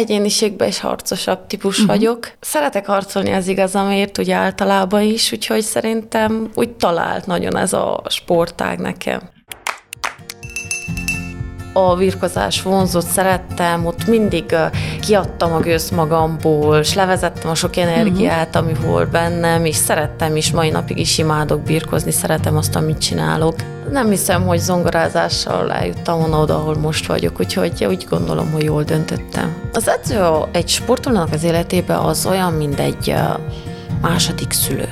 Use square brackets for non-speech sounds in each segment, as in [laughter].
egyéniségben is harcosabb típus uh-huh. vagyok. Szeretek harcolni az igazamért, ugye általában is, úgyhogy szerintem úgy talált nagyon ez a sportág nekem a virkozás vonzott, szerettem, ott mindig kiadtam a gőzt magamból, és levezettem a sok energiát, ami volt bennem, és szerettem is, mai napig is imádok birkozni, szeretem azt, amit csinálok. Nem hiszem, hogy zongorázással eljuttam volna oda, ahol most vagyok, úgyhogy úgy gondolom, hogy jól döntöttem. Az edző egy sportolónak az életében az olyan, mint egy második szülő.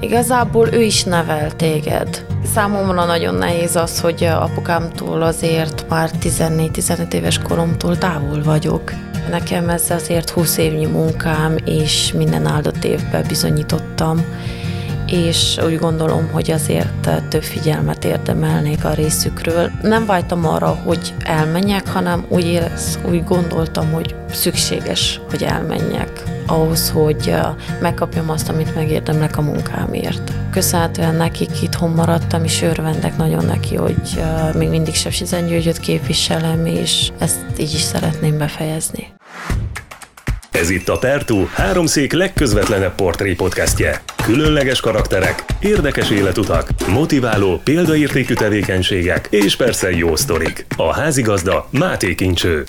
Igazából ő is nevel téged. Számomra nagyon nehéz az, hogy apukámtól azért már 14-15 éves koromtól távol vagyok. Nekem ez azért 20 évnyi munkám, és minden áldott évben bizonyítottam, és úgy gondolom, hogy azért több figyelmet érdemelnék a részükről. Nem vágytam arra, hogy elmenjek, hanem úgy, érez, úgy gondoltam, hogy szükséges, hogy elmenjek ahhoz, hogy megkapjam azt, amit megérdemlek a munkámért. Köszönhetően nekik itthon maradtam, és örvendek nagyon neki, hogy még mindig Sepsizen Györgyöt képviselem, és ezt így is szeretném befejezni. Ez itt a Pertú, háromszék legközvetlenebb portré podcastje. Különleges karakterek, érdekes életutak, motiváló, példaértékű tevékenységek és persze jó sztorik. A házigazda Máté Kincső.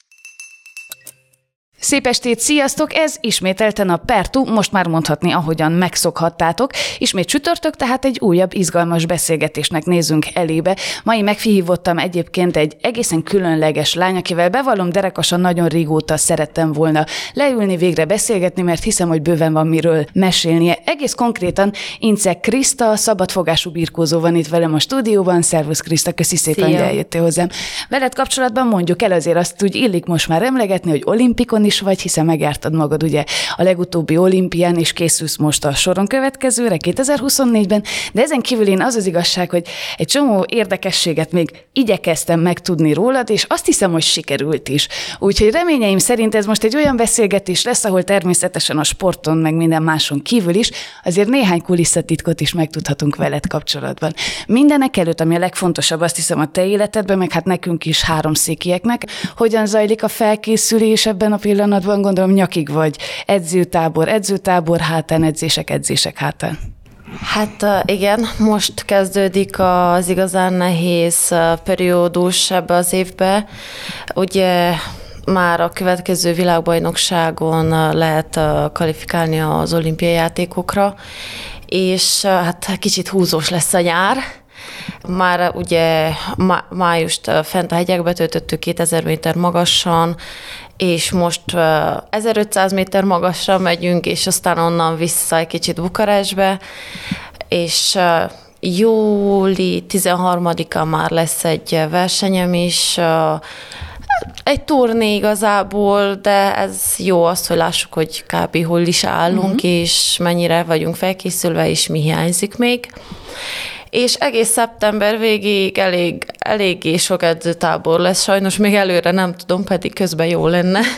Szép estét, sziasztok! Ez ismételten a Pertu, most már mondhatni, ahogyan megszokhattátok. Ismét csütörtök, tehát egy újabb izgalmas beszélgetésnek nézünk elébe. Mai megfihívottam egyébként egy egészen különleges lány, akivel bevallom derekasan nagyon régóta szerettem volna leülni, végre beszélgetni, mert hiszem, hogy bőven van miről mesélnie. Egész konkrétan Ince Kriszta, szabadfogású birkózó van itt velem a stúdióban. Szervusz Kriszta, köszi szépen, hogy eljöttél hozzám. Veled kapcsolatban mondjuk el azért azt úgy illik most már emlegetni, hogy olimpikon is vagy, hiszen megjártad magad ugye a legutóbbi olimpián, és készülsz most a soron következőre, 2024-ben, de ezen kívül én az az igazság, hogy egy csomó érdekességet még igyekeztem megtudni rólad, és azt hiszem, hogy sikerült is. Úgyhogy reményeim szerint ez most egy olyan beszélgetés lesz, ahol természetesen a sporton, meg minden máson kívül is, azért néhány kulisszatitkot is megtudhatunk veled kapcsolatban. Mindenek előtt, ami a legfontosabb, azt hiszem a te életedben, meg hát nekünk is három székieknek, hogyan zajlik a felkészülés ebben a pillanatban, pillanatban gondolom nyakig vagy edzőtábor, edzőtábor hátán, edzések, edzések hátán. Hát igen, most kezdődik az igazán nehéz periódus ebbe az évbe. Ugye már a következő világbajnokságon lehet kvalifikálni az olimpiai játékokra, és hát kicsit húzós lesz a nyár, már ugye májust fent a hegyekbe töltöttük 2000 méter magasan, és most 1500 méter magasra megyünk, és aztán onnan vissza egy kicsit Bukarestbe, és júli 13-án már lesz egy versenyem is, egy turné igazából, de ez jó az, hogy lássuk, hogy kb. hol is állunk, uh-huh. és mennyire vagyunk felkészülve, és mi hiányzik még és egész szeptember végéig elég, eléggé sok edzőtábor lesz, sajnos még előre nem tudom, pedig közben jó lenne. [laughs]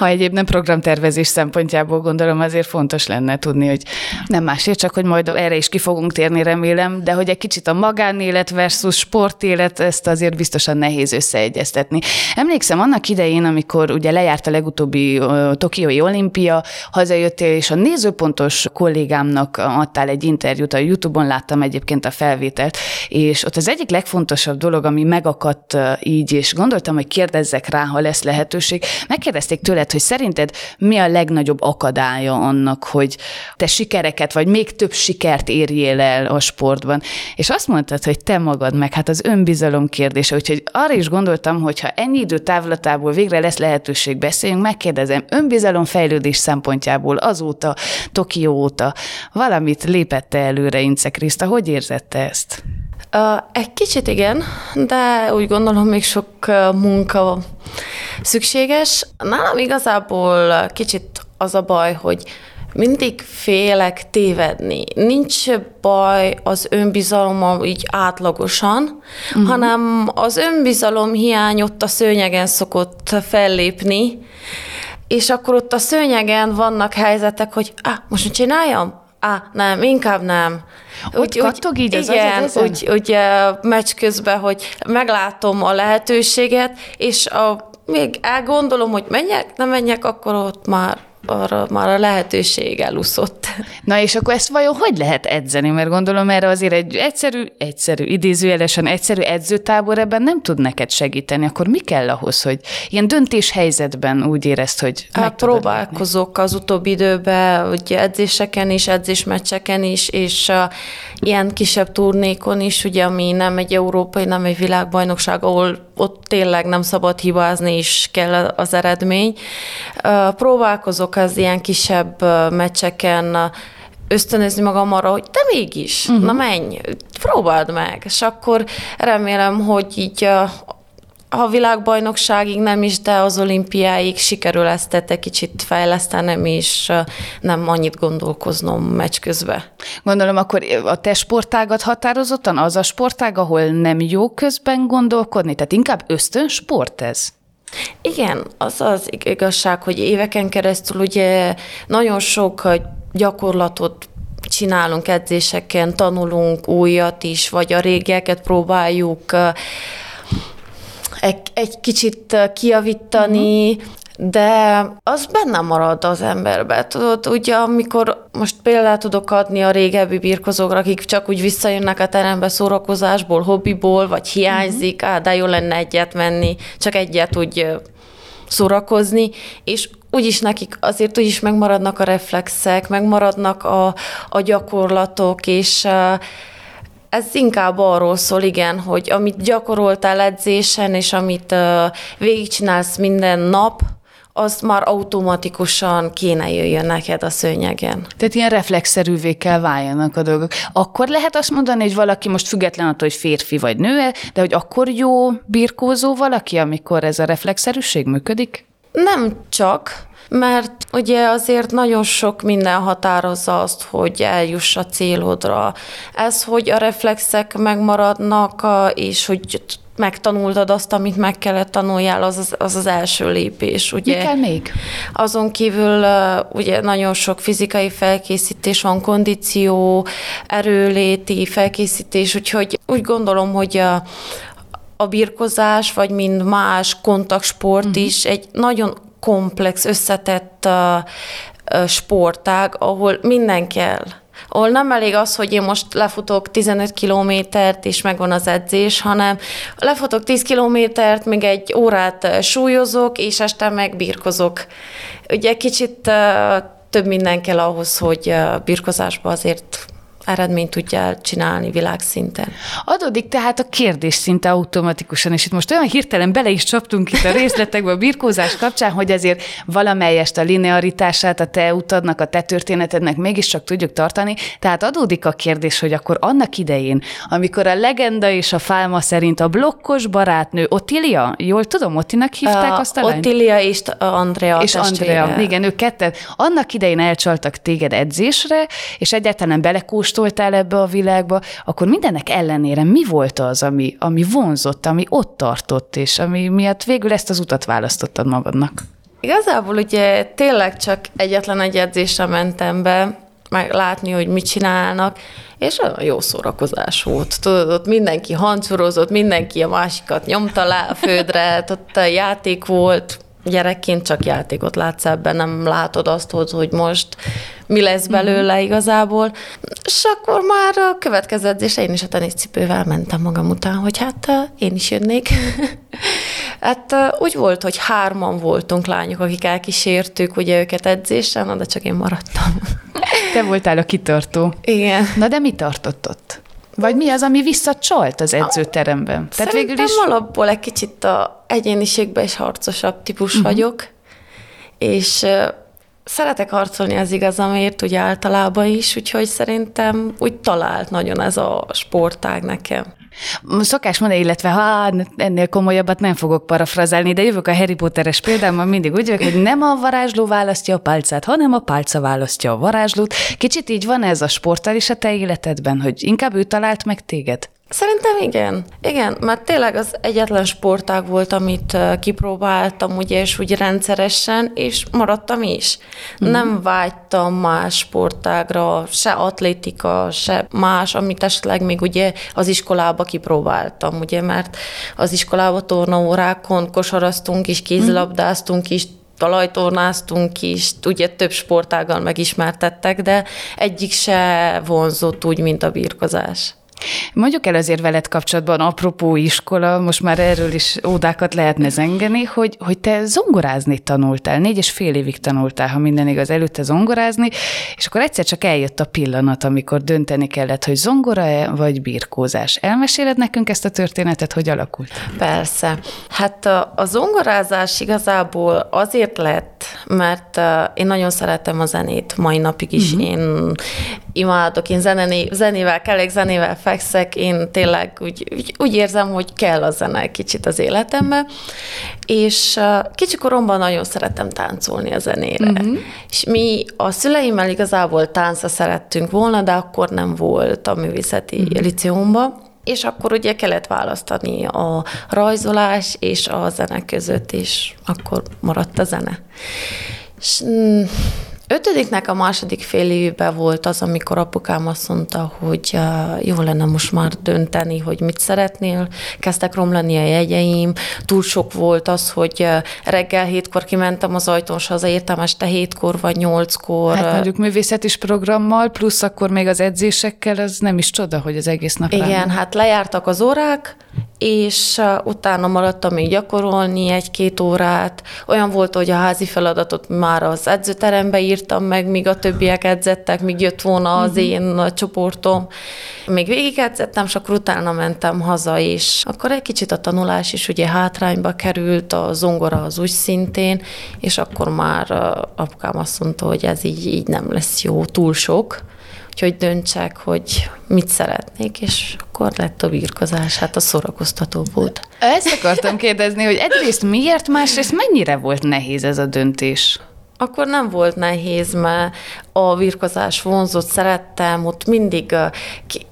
ha egyéb nem programtervezés szempontjából gondolom, azért fontos lenne tudni, hogy nem másért, csak hogy majd erre is ki fogunk térni, remélem, de hogy egy kicsit a magánélet versus sportélet, ezt azért biztosan nehéz összeegyeztetni. Emlékszem annak idején, amikor ugye lejárt a legutóbbi uh, Tokiói olimpia, hazajöttél, és a nézőpontos kollégámnak adtál egy interjút, a Youtube-on láttam egyébként a felvételt, és ott az egyik legfontosabb dolog, ami megakadt így, és gondoltam, hogy kérdezzek rá, ha lesz lehetőség, megkérdezték tőled, hogy szerinted mi a legnagyobb akadálya annak, hogy te sikereket, vagy még több sikert érjél el a sportban. És azt mondtad, hogy te magad meg, hát az önbizalom kérdése. Úgyhogy arra is gondoltam, hogy ha ennyi idő távlatából végre lesz lehetőség beszéljünk, megkérdezem, önbizalom fejlődés szempontjából azóta, Tokió óta valamit lépette előre Ince Kriszta. Hogy érzette ezt? Egy kicsit igen, de úgy gondolom még sok munka szükséges. Nálam igazából kicsit az a baj, hogy mindig félek tévedni. Nincs baj az önbizalommal így átlagosan, uh-huh. hanem az önbizalom hiány ott a szőnyegen szokott fellépni, és akkor ott a szőnyegen vannak helyzetek, hogy ah, most mit csináljam? Á, nem, inkább nem. Úgy, kattog így az igen, az úgy, úgy meccs közben, hogy meglátom a lehetőséget, és a még elgondolom, hogy menjek, nem menjek, akkor ott már arra már a lehetőség eluszott. Na és akkor ezt vajon hogy lehet edzeni? Mert gondolom erre azért egy egyszerű, egyszerű, idézőjelesen egyszerű edzőtábor ebben nem tud neked segíteni. Akkor mi kell ahhoz, hogy ilyen döntéshelyzetben úgy érezt, hogy hát próbálkozok az utóbbi időben, hogy edzéseken is, edzésmeccseken is, és uh, ilyen kisebb turnékon is, ugye, ami nem egy európai, nem egy világbajnokság, ahol ott tényleg nem szabad hibázni, és kell az eredmény. Próbálkozok az ilyen kisebb meccseken ösztönözni magam arra, hogy de mégis, uh-huh. na menj, próbáld meg, és akkor remélem, hogy így a világbajnokságig nem is, de az olimpiáig sikerül ezt egy kicsit fejlesztenem, és nem annyit gondolkoznom meccs közben. Gondolom, akkor a te sportágat határozottan az a sportág, ahol nem jó közben gondolkodni? Tehát inkább ösztön sport ez? Igen, az az igazság, hogy éveken keresztül ugye nagyon sok gyakorlatot csinálunk edzéseken, tanulunk újat is, vagy a régieket próbáljuk egy, egy kicsit kiavítani, uh-huh de az benne marad az emberbe. Tudod, ugye amikor most példát tudok adni a régebbi birkozókra, akik csak úgy visszajönnek a terembe szórakozásból, hobbiból, vagy hiányzik, uh-huh. á, de jó lenne egyet menni, csak egyet úgy szórakozni, és úgyis nekik azért úgyis megmaradnak a reflexek, megmaradnak a, a gyakorlatok, és ez inkább arról szól, igen, hogy amit gyakoroltál edzésen, és amit végigcsinálsz minden nap, az már automatikusan kéne jöjjön neked a szőnyegen. Tehát ilyen reflexzerűvé kell váljanak a dolgok. Akkor lehet azt mondani, hogy valaki most független attól, hogy férfi vagy nő, de hogy akkor jó birkózó valaki, amikor ez a reflexzerűség működik? Nem csak, mert ugye azért nagyon sok minden határozza azt, hogy eljuss a célodra. Ez, hogy a reflexek megmaradnak, és hogy megtanultad azt, amit meg kellett tanuljál, az az, az, az első lépés. Ugye? Mi kell még? Azon kívül ugye nagyon sok fizikai felkészítés van, kondíció, erőléti felkészítés, úgyhogy úgy gondolom, hogy a, a birkozás, vagy mind más kontaktsport uh-huh. is egy nagyon komplex, összetett uh, sportág, ahol minden kell ahol nem elég az, hogy én most lefutok 15 kilométert, és megvan az edzés, hanem lefutok 10 kilométert, még egy órát súlyozok, és este meg birkozok. Ugye kicsit több minden kell ahhoz, hogy birkozásba azért eredményt tudja csinálni világszinten. Adódik tehát a kérdés szinte automatikusan, és itt most olyan hirtelen bele is csaptunk itt a részletekbe a birkózás kapcsán, hogy ezért valamelyest a linearitását a te utadnak, a te történetednek mégiscsak tudjuk tartani. Tehát adódik a kérdés, hogy akkor annak idején, amikor a legenda és a fálma szerint a blokkos barátnő Ottilia, jól tudom, Ottinak hívták azt a lányt? Ottilia és Andrea És. Andrea, igen, ők ketten. Annak idején elcsaltak téged edzésre, és egyáltalán belekóstoltak kóstoltál ebbe a világba, akkor mindennek ellenére mi volt az, ami, ami vonzott, ami ott tartott, és ami miatt végül ezt az utat választottad magadnak? Igazából ugye tényleg csak egyetlen egy edzésre mentem be, meg látni, hogy mit csinálnak, és olyan jó szórakozás volt. Tudod, ott mindenki hancorozott, mindenki a másikat nyomta le a földre, ott a játék volt, gyerekként csak játékot látsz ebben, nem látod azt, hogy most mi lesz mhm. belőle igazából. És akkor már a következő edzés én is a teniszcipővel mentem magam után, hogy hát én is jönnék. [laughs] hát úgy volt, hogy hárman voltunk lányok, akik elkísértük ugye őket edzésen, de csak én maradtam. Te voltál a kitartó. Igen. Na de mi tartott ott? Vagy mi az, ami visszacsolt az edzőteremben? Tehát végül is... alapból egy kicsit a egyéniségben is harcosabb típus uh-huh. vagyok, és szeretek harcolni az igazamért, ugye általában is, úgyhogy szerintem úgy talált nagyon ez a sportág nekem. Szokás mondani, illetve ha ennél komolyabbat nem fogok parafrazálni, de jövök a Harry Potteres példámmal mindig úgy vagyok, hogy nem a varázsló választja a pálcát, hanem a pálca választja a varázslót. Kicsit így van ez a sporttal is a te életedben, hogy inkább ő talált meg téged? Szerintem igen. Igen, mert tényleg az egyetlen sportág volt, amit kipróbáltam, ugye, és úgy rendszeresen, és maradtam is. Mm. Nem vágytam más sportágra, se atlétika, se más, amit esetleg még ugye az iskolába kipróbáltam, ugye, mert az iskolába tornaórákon kosaraztunk is, kézilabdáztunk is, talajtornáztunk is, ugye több sportággal megismertettek, de egyik se vonzott úgy, mint a birkozás. Mondjuk el azért veled kapcsolatban, apropó iskola, most már erről is ódákat lehetne zengeni, hogy, hogy te zongorázni tanultál, négy és fél évig tanultál, ha minden igaz, előtte zongorázni, és akkor egyszer csak eljött a pillanat, amikor dönteni kellett, hogy zongora-e vagy birkózás. Elmeséled nekünk ezt a történetet, hogy alakult? Persze. Hát a, a zongorázás igazából azért lett, mert én nagyon szeretem a zenét, mai napig is. Uh-huh. Én imádok, én zenéni, zenével kelek, zenével fekszek, én tényleg úgy, úgy, úgy érzem, hogy kell a zene kicsit az életembe, és uh, kicsikoromban nagyon szerettem táncolni a zenére. Uh-huh. És mi a szüleimmel igazából táncra szerettünk volna, de akkor nem volt a művészeti uh-huh. liceumban, és akkor ugye kellett választani a rajzolás és a zene között, és akkor maradt a zene. És, mm, Ötödiknek a második fél évben volt az, amikor apukám azt mondta, hogy jó lenne most már dönteni, hogy mit szeretnél. Kezdtek romlani a jegyeim, túl sok volt az, hogy reggel hétkor kimentem az ajtón, és hazaértem este hétkor vagy nyolckor. Hát mondjuk művészet is programmal, plusz akkor még az edzésekkel, az nem is csoda, hogy az egész nap Igen, rám. hát lejártak az órák, és utána maradtam még gyakorolni egy-két órát. Olyan volt, hogy a házi feladatot már az edzőterembe írtam meg, míg a többiek edzettek, míg jött volna az uh-huh. én csoportom. Még végig edzettem, és akkor utána mentem haza, és akkor egy kicsit a tanulás is ugye hátrányba került, a zongora az úgy szintén, és akkor már apukám azt mondta, hogy ez így, így nem lesz jó, túl sok úgyhogy döntsek, hogy mit szeretnék, és akkor lett a birkozás, hát a szórakoztató volt. Ezt akartam kérdezni, hogy egyrészt miért, másrészt mennyire volt nehéz ez a döntés? Akkor nem volt nehéz, mert a virkozás vonzott, szerettem, ott mindig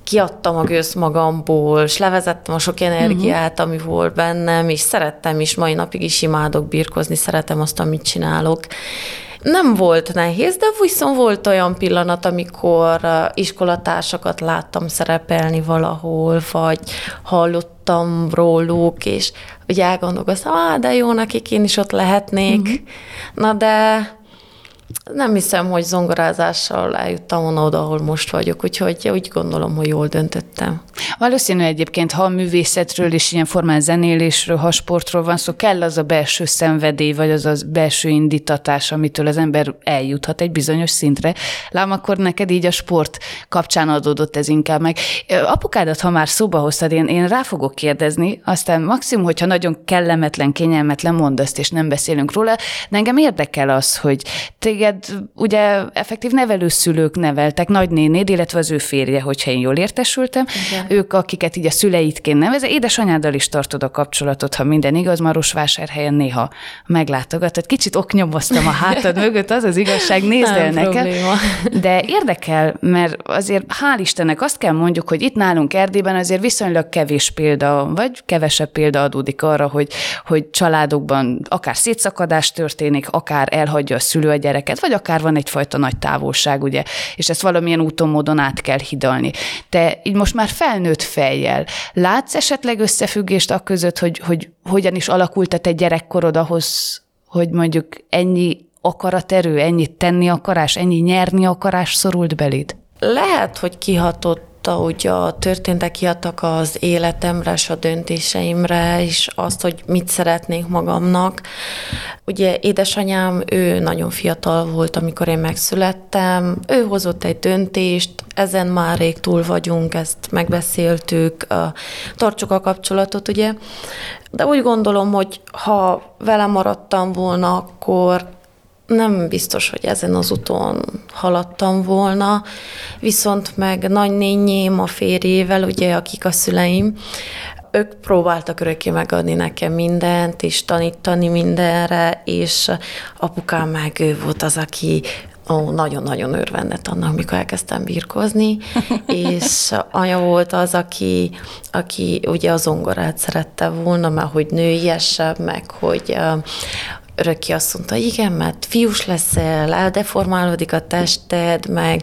kiadtam a gőzt magamból, és levezettem a sok energiát, uh-huh. ami volt bennem, és szerettem is, mai napig is imádok birkozni, szeretem azt, amit csinálok. Nem volt nehéz, de viszont volt olyan pillanat, amikor iskolatársakat láttam szerepelni valahol, vagy hallottam róluk, és ugye elgondolkoztam, ah, de jó, nekik én is ott lehetnék. Uh-huh. Na de nem hiszem, hogy zongorázással eljuttam volna oda, ahol most vagyok, úgyhogy úgy gondolom, hogy jól döntöttem. Valószínű egyébként, ha a művészetről és ilyen formán zenélésről, ha sportról van szó, kell az a belső szenvedély, vagy az a belső indítatás, amitől az ember eljuthat egy bizonyos szintre. Lám akkor neked így a sport kapcsán adódott ez inkább meg. Apukádat, ha már szóba hoztad, én, én rá fogok kérdezni, aztán maximum, hogyha nagyon kellemetlen, kényelmetlen mondd azt, és nem beszélünk róla, de engem érdekel az, hogy téged ugye effektív nevelőszülők neveltek, nagynénéd, illetve az ő férje, hogyha én jól értesültem. Igen. Ők, akiket így a szüleitként nevez, édesanyáddal is tartod a kapcsolatot, ha minden igaz, Marosvásárhelyen néha meglátogatod. Kicsit oknyomoztam a hátad [laughs] mögött, az az igazság, nézd el nekem. De érdekel, mert azért hál' Istennek azt kell mondjuk, hogy itt nálunk Erdélyben azért viszonylag kevés példa, vagy kevesebb példa adódik arra, hogy, hogy családokban akár szétszakadás történik, akár elhagyja a szülő a gyereket, vagy akár van egyfajta nagy távolság, ugye, és ezt valamilyen úton, módon át kell hidalni. Te így most már felnőtt fejjel látsz esetleg összefüggést a között, hogy, hogy hogyan is alakult a te gyerekkorod ahhoz, hogy mondjuk ennyi akaraterő, ennyi tenni akarás, ennyi nyerni akarás szorult beléd? Lehet, hogy kihatott hogy a történtek kiadtak az életemre és a döntéseimre, és azt, hogy mit szeretnék magamnak. Ugye édesanyám, ő nagyon fiatal volt, amikor én megszülettem, ő hozott egy döntést, ezen már rég túl vagyunk, ezt megbeszéltük, tartsuk a kapcsolatot, ugye. De úgy gondolom, hogy ha velem maradtam volna, akkor nem biztos, hogy ezen az úton haladtam volna, viszont meg nagynényém a férjével, ugye, akik a szüleim, ők próbáltak örökké megadni nekem mindent, és tanítani mindenre, és apukám meg ő volt az, aki ó, nagyon-nagyon örvendett annak, mikor elkezdtem birkozni, [laughs] és anya volt az, aki, aki ugye az zongorát szerette volna, mert hogy nőiesebb, meg hogy örökké azt mondta, igen, mert fiús leszel, eldeformálódik a tested, meg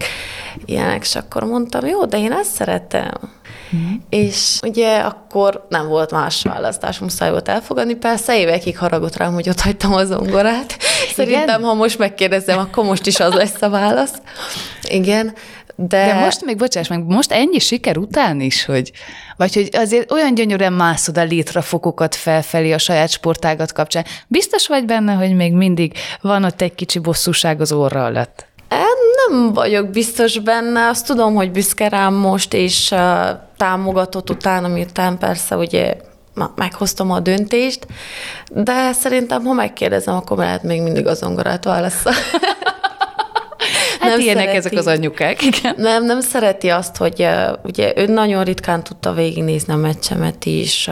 ilyenek, és akkor mondtam, jó, de én ezt szeretem. Mm. És ugye akkor nem volt más választás, muszáj volt elfogadni. Persze évekig haragott rám, hogy ott hagytam a zongorát. Szerintem, Igen? ha most megkérdezem, akkor most is az lesz a válasz. Igen. De... De most még, bocsáss meg, most ennyi siker után is, hogy, vagy hogy azért olyan gyönyörűen mászod a létrafokokat felfelé a saját sportágat kapcsán. Biztos vagy benne, hogy még mindig van ott egy kicsi bosszúság az orra alatt? Nem vagyok biztos benne, azt tudom, hogy büszke rám most, és uh, támogatott utána, miután persze ugye meghoztam a döntést, de szerintem, ha megkérdezem, akkor lehet még mindig az zongorát válaszol. [laughs] Hát nem ilyenek szereti, ezek az anyukák, igen. Nem, nem szereti azt, hogy ugye ő nagyon ritkán tudta végignézni a meccsemet is.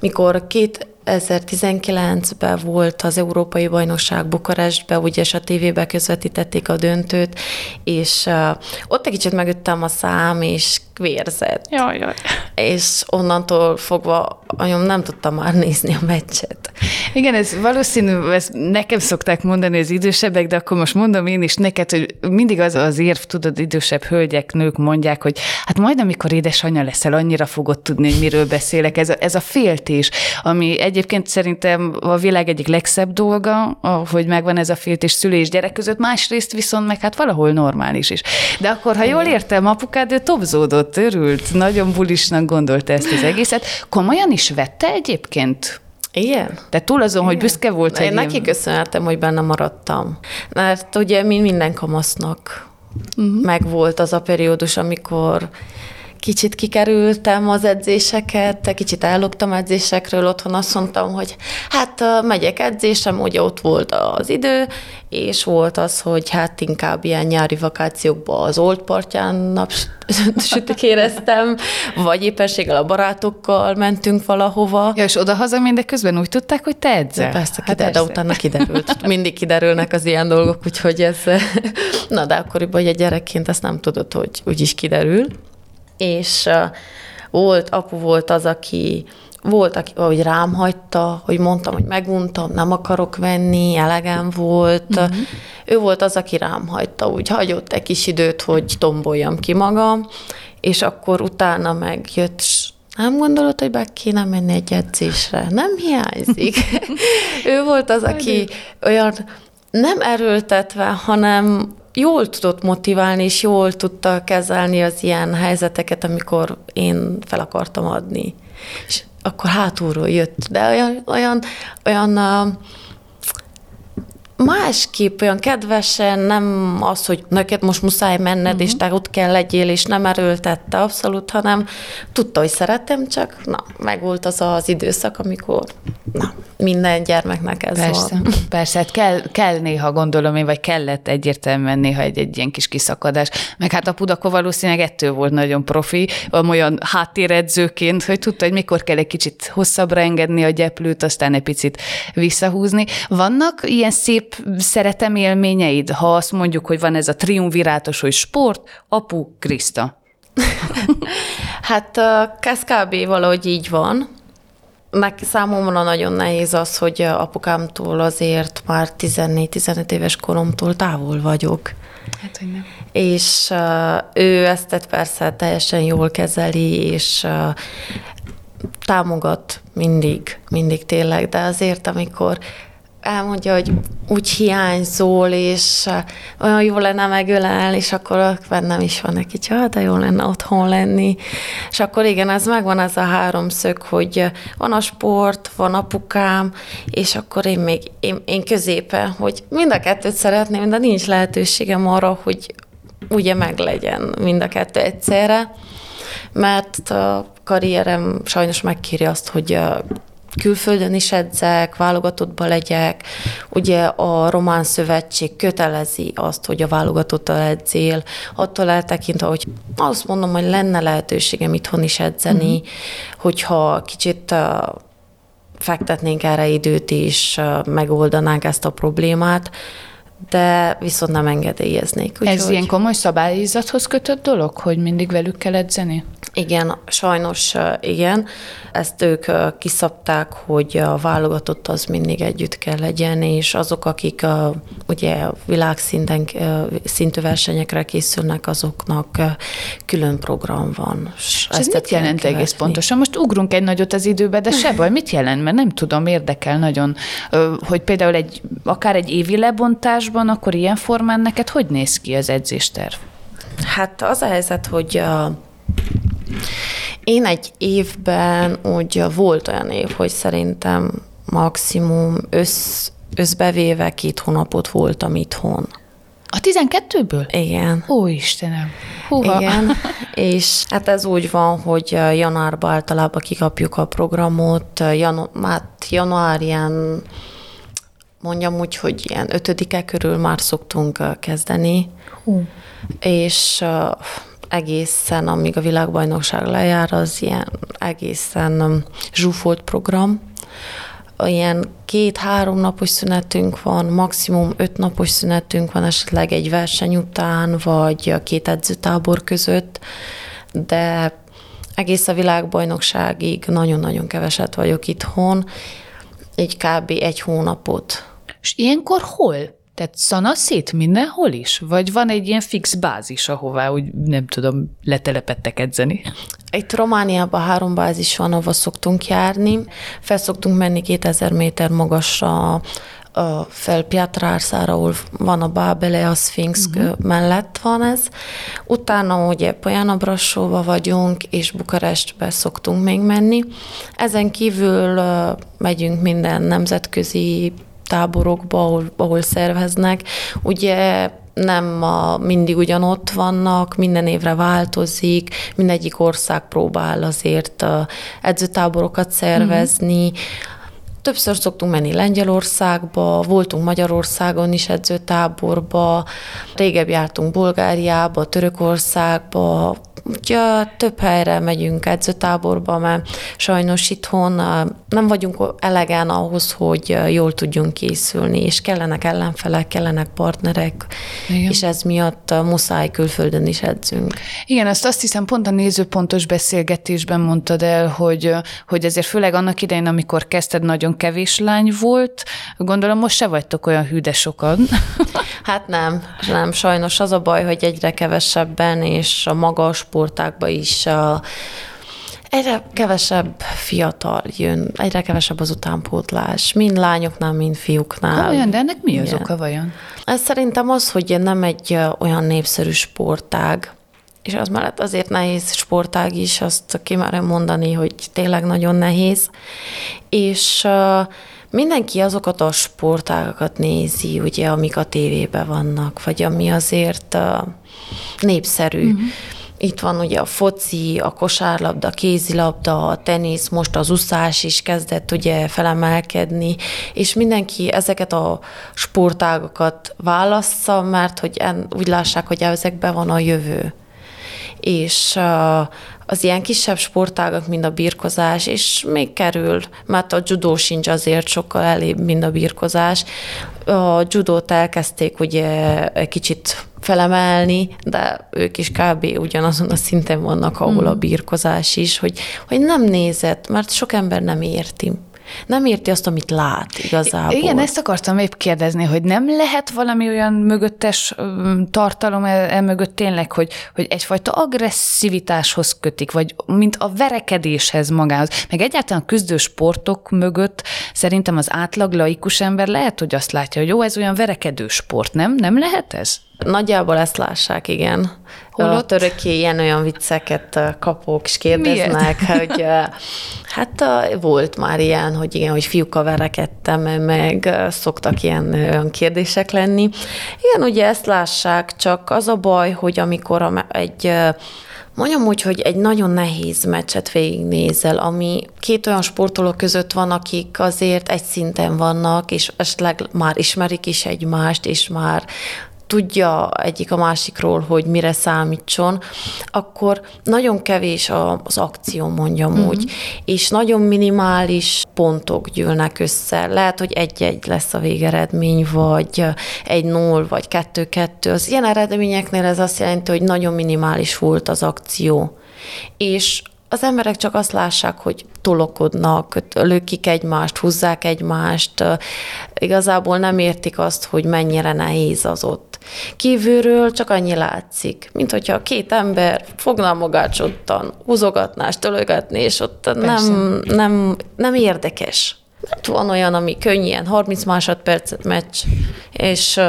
Mikor két 2019-ben volt az Európai Bajnokság Bukarestben, ugye és a tévébe közvetítették a döntőt, és uh, ott egy kicsit megüttem a szám, és vérzett. Jaj, jaj. És onnantól fogva anyom nem tudta már nézni a meccset. Igen, ez valószínű, ezt nekem szokták mondani az idősebbek, de akkor most mondom én is neked, hogy mindig az az érv, tudod, idősebb hölgyek, nők mondják, hogy hát majd amikor édesanyja leszel, annyira fogod tudni, hogy miről beszélek. Ez a, ez a féltés, ami egyébként szerintem a világ egyik legszebb dolga, hogy megvan ez a féltés szülés és gyerek között, másrészt viszont meg hát valahol normális is. De akkor, ha jól értem, apukád, ő topzódott, örült, nagyon bulisnak gondolta ezt az egészet. Komolyan is vette egyébként? Igen. De túl azon, Igen. hogy büszke volt. Én neki köszönhetem, hogy benne maradtam. Mert ugye mind minden kamasznak uh-huh. meg volt az a periódus, amikor kicsit kikerültem az edzéseket, kicsit elloptam edzésekről, otthon azt mondtam, hogy hát megyek edzésem, ugye ott volt az idő, és volt az, hogy hát inkább ilyen nyári vakációkban az Old partján napsütök [laughs] éreztem, vagy éppenséggel a barátokkal mentünk valahova. Ja, és oda-haza mindeközben úgy tudták, hogy te edzel? Persze, hát de, de utána kiderült. [laughs] Mindig kiderülnek az ilyen dolgok, úgyhogy ez... [laughs] Na, de akkoriban egy gyerekként ezt nem tudod, hogy úgyis kiderül és volt, apu volt az, aki volt, aki hogy rám hagyta, hogy mondtam, hogy meguntam, nem akarok venni, elegem volt. Uh-huh. Ő volt az, aki rám hagyta, úgy hagyott egy kis időt, hogy tomboljam ki magam, és akkor utána megjött, nem gondolod, hogy be kéne menni egy edzésre? Nem hiányzik. [laughs] ő volt az, aki olyan nem erőltetve, hanem jól tudott motiválni, és jól tudta kezelni az ilyen helyzeteket, amikor én fel akartam adni. És akkor hátulról jött, de olyan, olyan, olyan másképp olyan kedvesen, nem az, hogy neked most muszáj menned, uh-huh. és te ott kell legyél, és nem erőltette abszolút, hanem tudta, hogy szeretem, csak na, meg volt az az időszak, amikor na, minden gyermeknek ez persze, van. [laughs] Persze, hát kell, kell néha gondolom én, vagy kellett egyértelműen néha egy, egy ilyen kis kiszakadás. Meg hát a Pudako valószínűleg ettől volt nagyon profi, olyan háttéredzőként, hogy tudta, hogy mikor kell egy kicsit hosszabbra engedni a gyeplőt, aztán egy picit visszahúzni. Vannak ilyen szép szép szeretem élményeid, ha azt mondjuk, hogy van ez a triumvirátos, hogy sport, apu, Kriszta? [laughs] hát ez kb. valahogy így van. Meg számomra nagyon nehéz az, hogy apukámtól azért már 14-15 éves koromtól távol vagyok. Hát, hogy nem. És uh, ő ezt persze teljesen jól kezeli, és uh, támogat mindig, mindig tényleg, de azért, amikor elmondja, hogy úgy hiányzol, és olyan jó lenne megölelni, és akkor bennem is van neki, hogy de jó lenne otthon lenni. És akkor igen, ez megvan ez a háromszög, hogy van a sport, van apukám, és akkor én még, én, én középen, hogy mind a kettőt szeretném, de nincs lehetőségem arra, hogy ugye meglegyen mind a kettő egyszerre, mert a karrierem sajnos megkéri azt, hogy külföldön is edzek, válogatottba legyek. Ugye a Román Szövetség kötelezi azt, hogy a válogatottal edzél. Attól eltekintve, hogy azt mondom, hogy lenne lehetőségem itthon is edzeni, uh-huh. hogyha kicsit fektetnénk erre időt és uh, megoldanánk ezt a problémát, de viszont nem engedélyeznék. Úgy, Ez ilyen komoly szabályzathoz kötött dolog, hogy mindig velük kell edzeni? Igen, sajnos igen. Ezt ők kiszabták, hogy a válogatott az mindig együtt kell legyen, és azok, akik a, ugye világszinten szintű versenyekre készülnek, azoknak külön program van. És ez mit jelent követni. egész pontosan? Most ugrunk egy nagyot az időbe, de se baj, mit jelent? Mert nem tudom, érdekel nagyon, hogy például egy, akár egy évi lebontásban, akkor ilyen formán neked hogy néz ki az edzésterv? Hát az a helyzet, hogy én egy évben úgy volt olyan év, hogy szerintem maximum össz, összbevéve két hónapot voltam itthon. A 12-ből? Igen. Ó, Istenem. Húha. Igen, [laughs] és hát ez úgy van, hogy januárban általában kikapjuk a programot, janu- hát január ilyen, mondjam úgy, hogy ilyen ötödike körül már szoktunk kezdeni, Hú. és egészen, amíg a világbajnokság lejár, az ilyen egészen um, zsúfolt program. Ilyen két-három napos szünetünk van, maximum öt napos szünetünk van esetleg egy verseny után, vagy két edzőtábor között, de egész a világbajnokságig nagyon-nagyon keveset vagyok itthon, így kb. egy hónapot. És ilyenkor hol? Tehát szanaszét mindenhol is? Vagy van egy ilyen fix bázis, ahová úgy nem tudom, letelepettek edzeni? Itt Romániában három bázis van, ahova szoktunk járni. Fel szoktunk menni 2000 méter magasra a fel Piatrárszára, ahol van a Bábele, a Sphinx uh-huh. mellett van ez. Utána ugye Pojana Brassóba vagyunk, és Bukarestbe szoktunk még menni. Ezen kívül megyünk minden nemzetközi táborokba, ahol, ahol szerveznek. Ugye nem a, mindig ugyanott vannak, minden évre változik, mindegyik ország próbál azért edzőtáborokat szervezni. Mm-hmm. Többször szoktunk menni Lengyelországba, voltunk Magyarországon is edzőtáborba, régebb jártunk Bulgáriába, Törökországba, Ugye több helyre megyünk edzőtáborba, mert sajnos itthon nem vagyunk elegen ahhoz, hogy jól tudjunk készülni, és kellenek ellenfelek, kellenek partnerek, Igen. és ez miatt muszáj külföldön is edzünk. Igen, ezt azt hiszem pont a nézőpontos beszélgetésben mondtad el, hogy, hogy ezért főleg annak idején, amikor kezdted, nagyon kevés lány volt, gondolom most se vagytok olyan hűde sokan. Hát nem, nem, sajnos az a baj, hogy egyre kevesebben, és a magas sportákba is egyre kevesebb fiatal jön, egyre kevesebb az utánpótlás, mind lányoknál, mind fiúknál. Olyan, de ennek mi az Igen. oka vajon? Ez szerintem az, hogy nem egy olyan népszerű sportág, és az mellett azért nehéz sportág is, azt kimerem mondani, hogy tényleg nagyon nehéz. És mindenki azokat a sportágakat nézi, ugye, amik a tévében vannak, vagy ami azért népszerű. Uh-huh. Itt van ugye a foci, a kosárlabda, a kézilabda, a tenisz, most az uszás is kezdett ugye felemelkedni, és mindenki ezeket a sportágokat válassza, mert hogy en, úgy lássák, hogy ezekben van a jövő. És az ilyen kisebb sportágak, mint a birkozás, és még kerül, mert a judó sincs azért sokkal elébb, mint a birkozás. A judót elkezdték ugye kicsit felemelni, de ők is kb. ugyanazon a szinten vannak, ahol a hmm. birkozás is, hogy, hogy nem nézett, mert sok ember nem érti. Nem érti azt, amit lát igazából. Igen, ezt akartam épp kérdezni, hogy nem lehet valami olyan mögöttes tartalom el, el mögött tényleg, hogy, hogy egyfajta agresszivitáshoz kötik, vagy mint a verekedéshez magához. Meg egyáltalán a küzdő sportok mögött szerintem az átlag laikus ember lehet, hogy azt látja, hogy jó, ez olyan verekedő sport, nem? Nem lehet ez? Nagyjából ezt lássák, igen. Holott? Örökké ilyen-olyan vicceket kapok, és kérdeznek, Miért? hogy hát volt már ilyen, hogy igen, hogy fiúkkal verekedtem, meg szoktak ilyen olyan kérdések lenni. Igen, ugye ezt lássák, csak az a baj, hogy amikor egy Mondjam úgy, hogy egy nagyon nehéz meccset végignézel, ami két olyan sportoló között van, akik azért egy szinten vannak, és esetleg már ismerik is egymást, és már tudja egyik a másikról, hogy mire számítson, akkor nagyon kevés az akció, mondjam uh-huh. úgy, és nagyon minimális pontok gyűlnek össze. Lehet, hogy egy-egy lesz a végeredmény, vagy egy null, vagy kettő-kettő. Az ilyen eredményeknél ez azt jelenti, hogy nagyon minimális volt az akció. És az emberek csak azt lássák, hogy tolokodnak, lökik egymást, húzzák egymást, igazából nem értik azt, hogy mennyire nehéz az ott. Kívülről csak annyi látszik, mint hogyha két ember fogna magát csottan, húzogatná, tölögetni, és ott nem, nem, nem érdekes. Van olyan, ami könnyen, 30 másodpercet meccs, és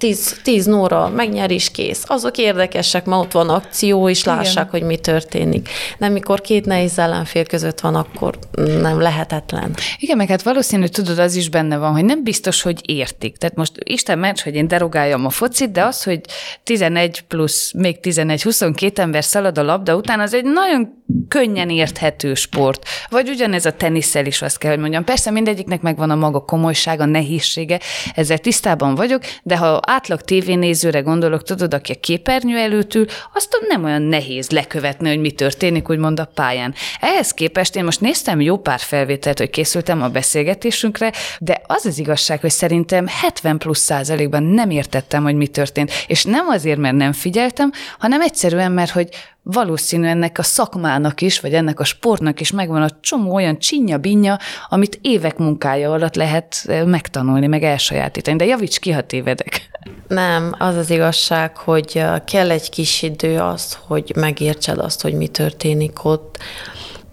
10, 10 nóra megnyeri is kész. Azok érdekesek, mert ott van akció, és lássák, Igen. hogy mi történik. Nem, mikor két nehéz ellenfél között van, akkor nem lehetetlen. Igen, meg hát valószínű, tudod, az is benne van, hogy nem biztos, hogy értik. Tehát most Isten ments, hogy én derogáljam a focit, de az, hogy 11 plusz még 11, 22 ember szalad a labda után, az egy nagyon könnyen érthető sport. Vagy ugyanez a tenisszel is azt kell, hogy mondjam. Persze mindegyiknek megvan a maga komolysága, nehézsége, ezzel tisztában vagyok, de ha átlag tévénézőre gondolok, tudod, aki a képernyő előtt ül, azt nem olyan nehéz lekövetni, hogy mi történik, úgymond a pályán. Ehhez képest én most néztem jó pár felvételt, hogy készültem a beszélgetésünkre, de az az igazság, hogy szerintem 70 plusz százalékban nem értettem, hogy mi történt. És nem azért, mert nem figyeltem, hanem egyszerűen, mert hogy valószínű ennek a szakmának is, vagy ennek a sportnak is megvan a csomó olyan csinya-binja, amit évek munkája alatt lehet megtanulni, meg elsajátítani. De javíts ki, ha tévedek. Nem, az az igazság, hogy kell egy kis idő azt, hogy megértsed azt, hogy mi történik ott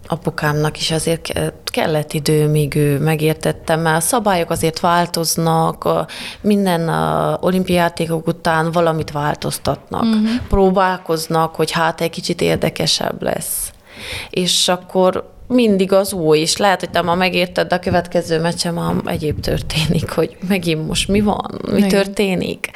apukámnak is azért kellett idő, míg ő megértette, mert a szabályok azért változnak, minden olimpiátékok után valamit változtatnak, uh-huh. próbálkoznak, hogy hát egy kicsit érdekesebb lesz. És akkor mindig az új, és lehet, hogy te ma megérted, de a következő meccsen ma egyéb történik, hogy megint most mi van, mi Igen. történik.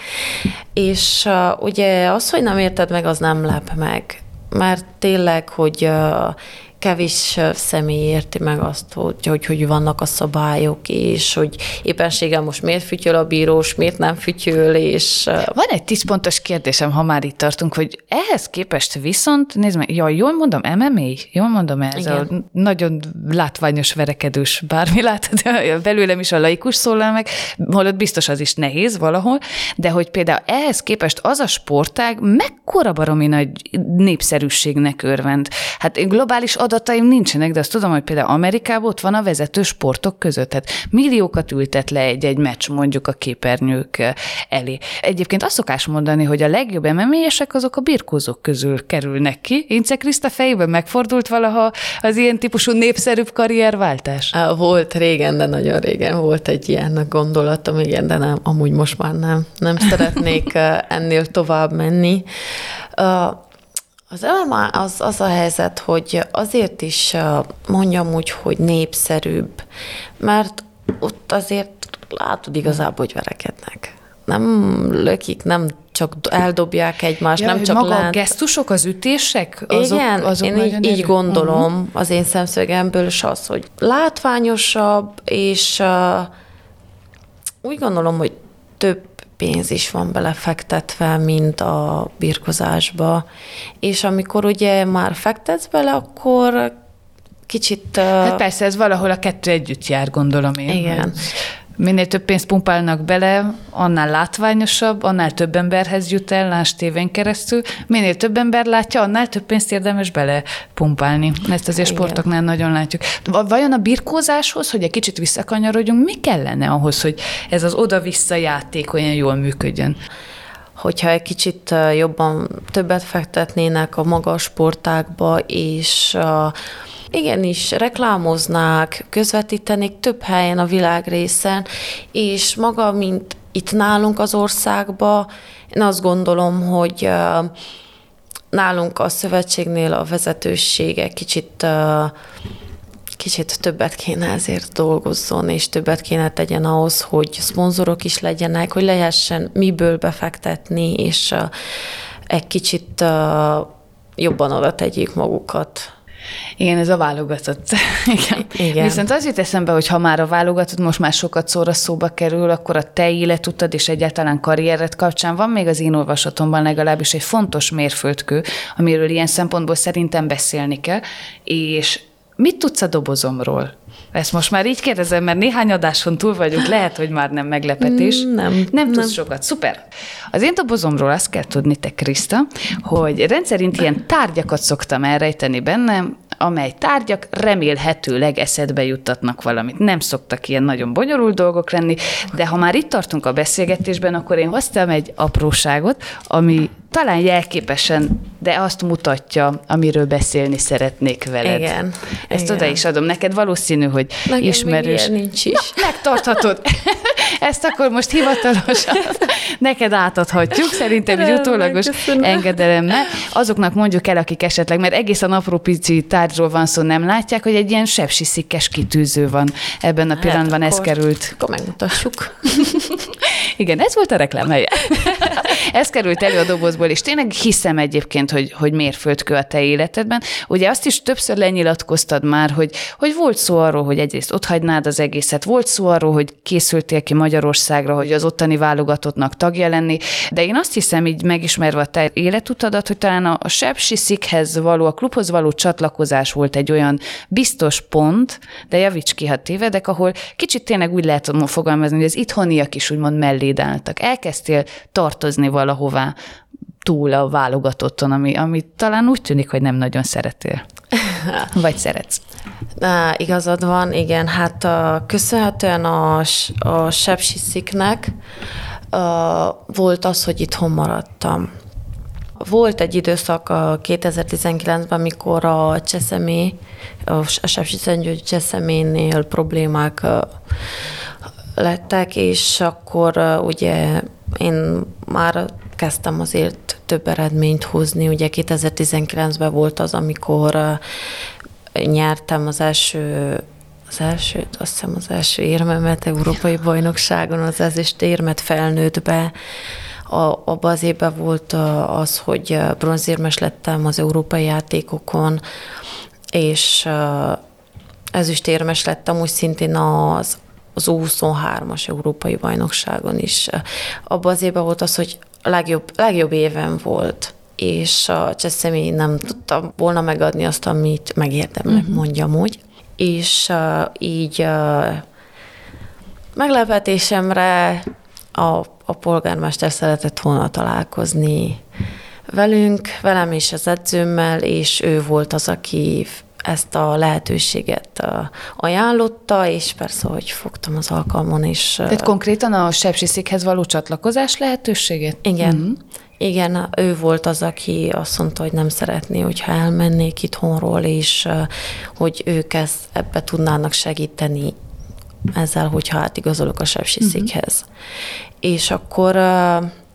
És uh, ugye az, hogy nem érted meg, az nem lep meg, mert tényleg, hogy uh, kevés személy érti meg azt, hogy, hogy, hogy vannak a szabályok, és hogy éppenséggel most miért fütyöl a bírós, miért nem fütyöl, és... Van egy tíz pontos kérdésem, ha már itt tartunk, hogy ehhez képest viszont, nézd meg, ja, jól mondom, MMA? Jól mondom, ez Igen. a nagyon látványos, verekedős, bármi lát, de [laughs] belőlem is a laikus szólal meg, holott biztos az is nehéz valahol, de hogy például ehhez képest az a sportág mekkora baromi nagy népszerűségnek örvend. Hát globális adataim nincsenek, de azt tudom, hogy például Amerikában ott van a vezető sportok között. Tehát milliókat ültet le egy-egy meccs mondjuk a képernyők eh, elé. Egyébként azt szokás mondani, hogy a legjobb mma azok a birkózók közül kerülnek ki. Ince Kriszta fejében megfordult valaha az ilyen típusú népszerűbb karrierváltás? Volt régen, de nagyon régen volt egy ilyen gondolatom, igen, de nem, amúgy most már nem. Nem szeretnék [laughs] eh, ennél tovább menni. Az MMA az, az a helyzet, hogy azért is mondjam úgy, hogy népszerűbb, mert ott azért látod igazából, hogy verekednek. Nem lökik, nem csak eldobják egymást, ja, nem csak maga lent. a gesztusok, az ütések? Azok, Igen, azok én így, így gondolom uh-huh. az én szemszögemből is az, hogy látványosabb, és uh, úgy gondolom, hogy több pénz is van belefektetve, mint a birkozásba. És amikor ugye már fektetsz bele, akkor kicsit... Hát persze, ez valahol a kettő együtt jár, gondolom én. Igen. Minél több pénzt pumpálnak bele, annál látványosabb, annál több emberhez jut el, láss tévén keresztül. Minél több ember látja, annál több pénzt érdemes bele pumpálni. Ezt azért Igen. sportoknál nagyon látjuk. Vajon a birkózáshoz, hogy egy kicsit visszakanyarodjunk, mi kellene ahhoz, hogy ez az oda-vissza játék olyan jól működjön? hogyha egy kicsit jobban többet fektetnének a magas sportákba, és igenis reklámoznák, közvetítenék több helyen a világrészen, és maga, mint itt nálunk az országban, én azt gondolom, hogy nálunk a szövetségnél a vezetősége kicsit kicsit többet kéne ezért dolgozzon, és többet kéne tegyen ahhoz, hogy szponzorok is legyenek, hogy lehessen miből befektetni, és egy kicsit jobban oda tegyék magukat Igen, ez a válogatott. [laughs] Igen. Igen. Viszont az jut eszembe, hogy ha már a válogatott most már sokat szóra szóba kerül, akkor a te életutad és egyáltalán karriered kapcsán van még az én olvasatomban legalábbis egy fontos mérföldkő, amiről ilyen szempontból szerintem beszélni kell, és mit tudsz a dobozomról? Ezt most már így kérdezem, mert néhány adáson túl vagyunk, lehet, hogy már nem meglepetés. Mm, nem. Nem tudsz nem. sokat. Szuper. Az én dobozomról azt kell tudni, te Kriszta, hogy rendszerint ilyen tárgyakat szoktam elrejteni bennem, amely tárgyak remélhetőleg eszedbe juttatnak valamit. Nem szoktak ilyen nagyon bonyolult dolgok lenni, de ha már itt tartunk a beszélgetésben, akkor én hoztam egy apróságot, ami talán jelképesen, de azt mutatja, amiről beszélni szeretnék veled. Igen. Ezt igen. oda is adom neked, valószínű, hogy Nekem ismerős. Még nincs is. Na, megtarthatod. [laughs] Ezt akkor most hivatalosan [laughs] neked átadhatjuk, szerintem egy utólagos engedelemmel. Azoknak mondjuk el, akik esetleg, mert egész a napró pici tárgyról van szó, nem látják, hogy egy ilyen sepsiszikkes kitűző van ebben a hát pillanatban, hát, ez került. Akkor megmutassuk. [laughs] Igen, ez volt a reklámhelye. [laughs] ez került elő a dobozból, és tényleg hiszem egyébként, hogy, hogy mérföldkő a te életedben. Ugye azt is többször lenyilatkoztad már, hogy, hogy volt szó arról, hogy egyrészt ott hagynád az egészet, volt szó arról, hogy készültél ki Magyarországra, hogy az ottani válogatottnak tagja lenni, de én azt hiszem, így megismerve a te életutadat, hogy talán a Sepsi Szikhez való, a klubhoz való csatlakozás volt egy olyan biztos pont, de javíts ki, ha tévedek, ahol kicsit tényleg úgy lehet fogalmazni, hogy az itthoniak is úgymond melléd álltak. Elkezdtél tartozni valahová túl a válogatotton, ami, ami talán úgy tűnik, hogy nem nagyon szeretél. [laughs] Vagy szeretsz. Na, igazad van, igen. Hát a, köszönhetően a, a sepsisziknek uh, volt az, hogy itthon maradtam. Volt egy időszak a 2019-ben, amikor a Cseszemé, a Sepsiszentgyőgy Cseszeménél problémák lettek, és akkor ugye én már kezdtem azért több eredményt hozni. Ugye 2019-ben volt az, amikor nyertem az első az első, azt hiszem az első érmemet Európai Bajnokságon, az ezüst érmet felnőttbe. A, abban az évben volt az, hogy bronzérmes lettem az európai játékokon, és ezüstérmes lettem úgy szintén az, az U23-as európai bajnokságon is. Abban az évben volt az, hogy legjobb, legjobb éven volt és a Cseszemi nem tudta volna megadni azt, amit megérdemlek, uh-huh. mondjam úgy. És uh, így uh, meglepetésemre a, a polgármester szeretett volna találkozni velünk, velem és az edzőmmel, és ő volt az, aki ezt a lehetőséget ajánlotta, és persze, hogy fogtam az alkalmon is. Tehát konkrétan a sepsiszékhez való csatlakozás lehetőséget? Igen. Uh-huh. Igen, ő volt az, aki azt mondta, hogy nem szeretné, hogyha elmennék itthonról, és hogy ők ezt ebbe tudnának segíteni ezzel, hogyha átigazolok a sepsiszékhez. Uh-huh. És akkor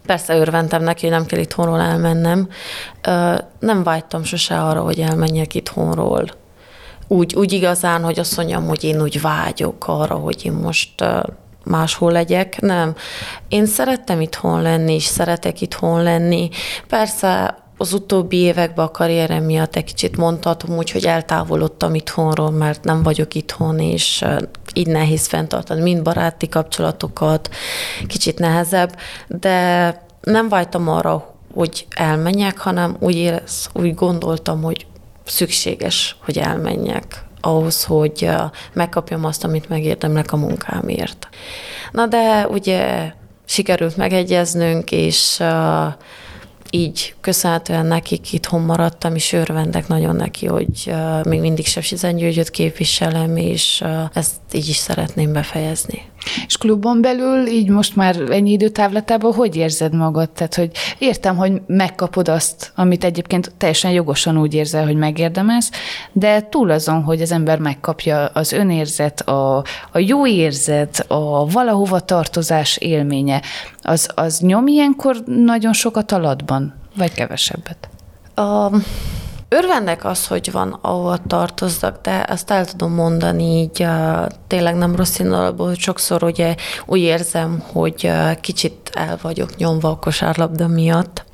persze örventem neki, hogy nem kell itthonról elmennem. Nem vágytam sose arra, hogy elmenjek itthonról. Úgy, úgy igazán, hogy azt mondjam, hogy én úgy vágyok arra, hogy én most máshol legyek, nem. Én szerettem itthon lenni, és szeretek itthon lenni. Persze az utóbbi években a karrierem miatt egy kicsit mondhatom úgy, hogy eltávolodtam itthonról, mert nem vagyok itthon, és így nehéz fenntartani mind baráti kapcsolatokat, kicsit nehezebb, de nem vágytam arra, hogy elmenjek, hanem úgy, érez, úgy gondoltam, hogy szükséges, hogy elmenjek ahhoz, hogy megkapjam azt, amit megérdemlek a munkámért. Na de ugye sikerült megegyeznünk, és így köszönhetően nekik itthon maradtam, és örvendek nagyon neki, hogy még mindig Sepsizengyőgyöt képviselem, és ezt így is szeretném befejezni. És klubon belül így most már ennyi időtávlatában hogy érzed magad? Tehát, hogy értem, hogy megkapod azt, amit egyébként teljesen jogosan úgy érzel, hogy megérdemelsz, de túl azon, hogy az ember megkapja az önérzet, a, a jó érzet, a valahova tartozás élménye, az, az nyom ilyenkor nagyon sokat alatban, vagy kevesebbet? Um Örvendek az, hogy van, ahova tartoznak, de ezt el tudom mondani így tényleg nem rossz indulból, hogy sokszor ugye úgy érzem, hogy kicsit el vagyok nyomva a kosárlabda miatt.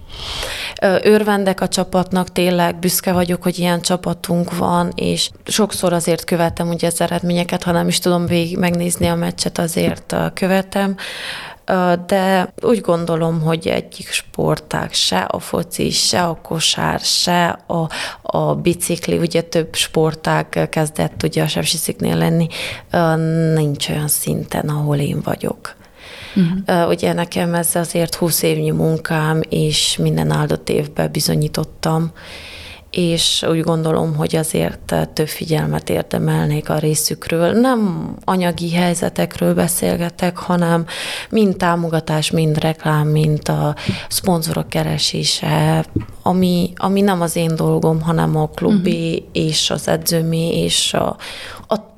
Örvendek a csapatnak, tényleg büszke vagyok, hogy ilyen csapatunk van, és sokszor azért követem ugye az eredményeket, ha nem is tudom végig megnézni a meccset, azért követem de úgy gondolom, hogy egyik sportág se a foci, se a kosár, se a, a bicikli, ugye több sportág kezdett ugye a sepsisziknél lenni, nincs olyan szinten, ahol én vagyok. Uh-huh. Ugye nekem ez azért 20 évnyi munkám, és minden áldott évben bizonyítottam, és úgy gondolom, hogy azért több figyelmet érdemelnék a részükről. Nem anyagi helyzetekről beszélgetek, hanem mind támogatás, mind reklám, mind a szponzorok keresése, ami, ami nem az én dolgom, hanem a klubi uh-huh. és az edzőmi és a, a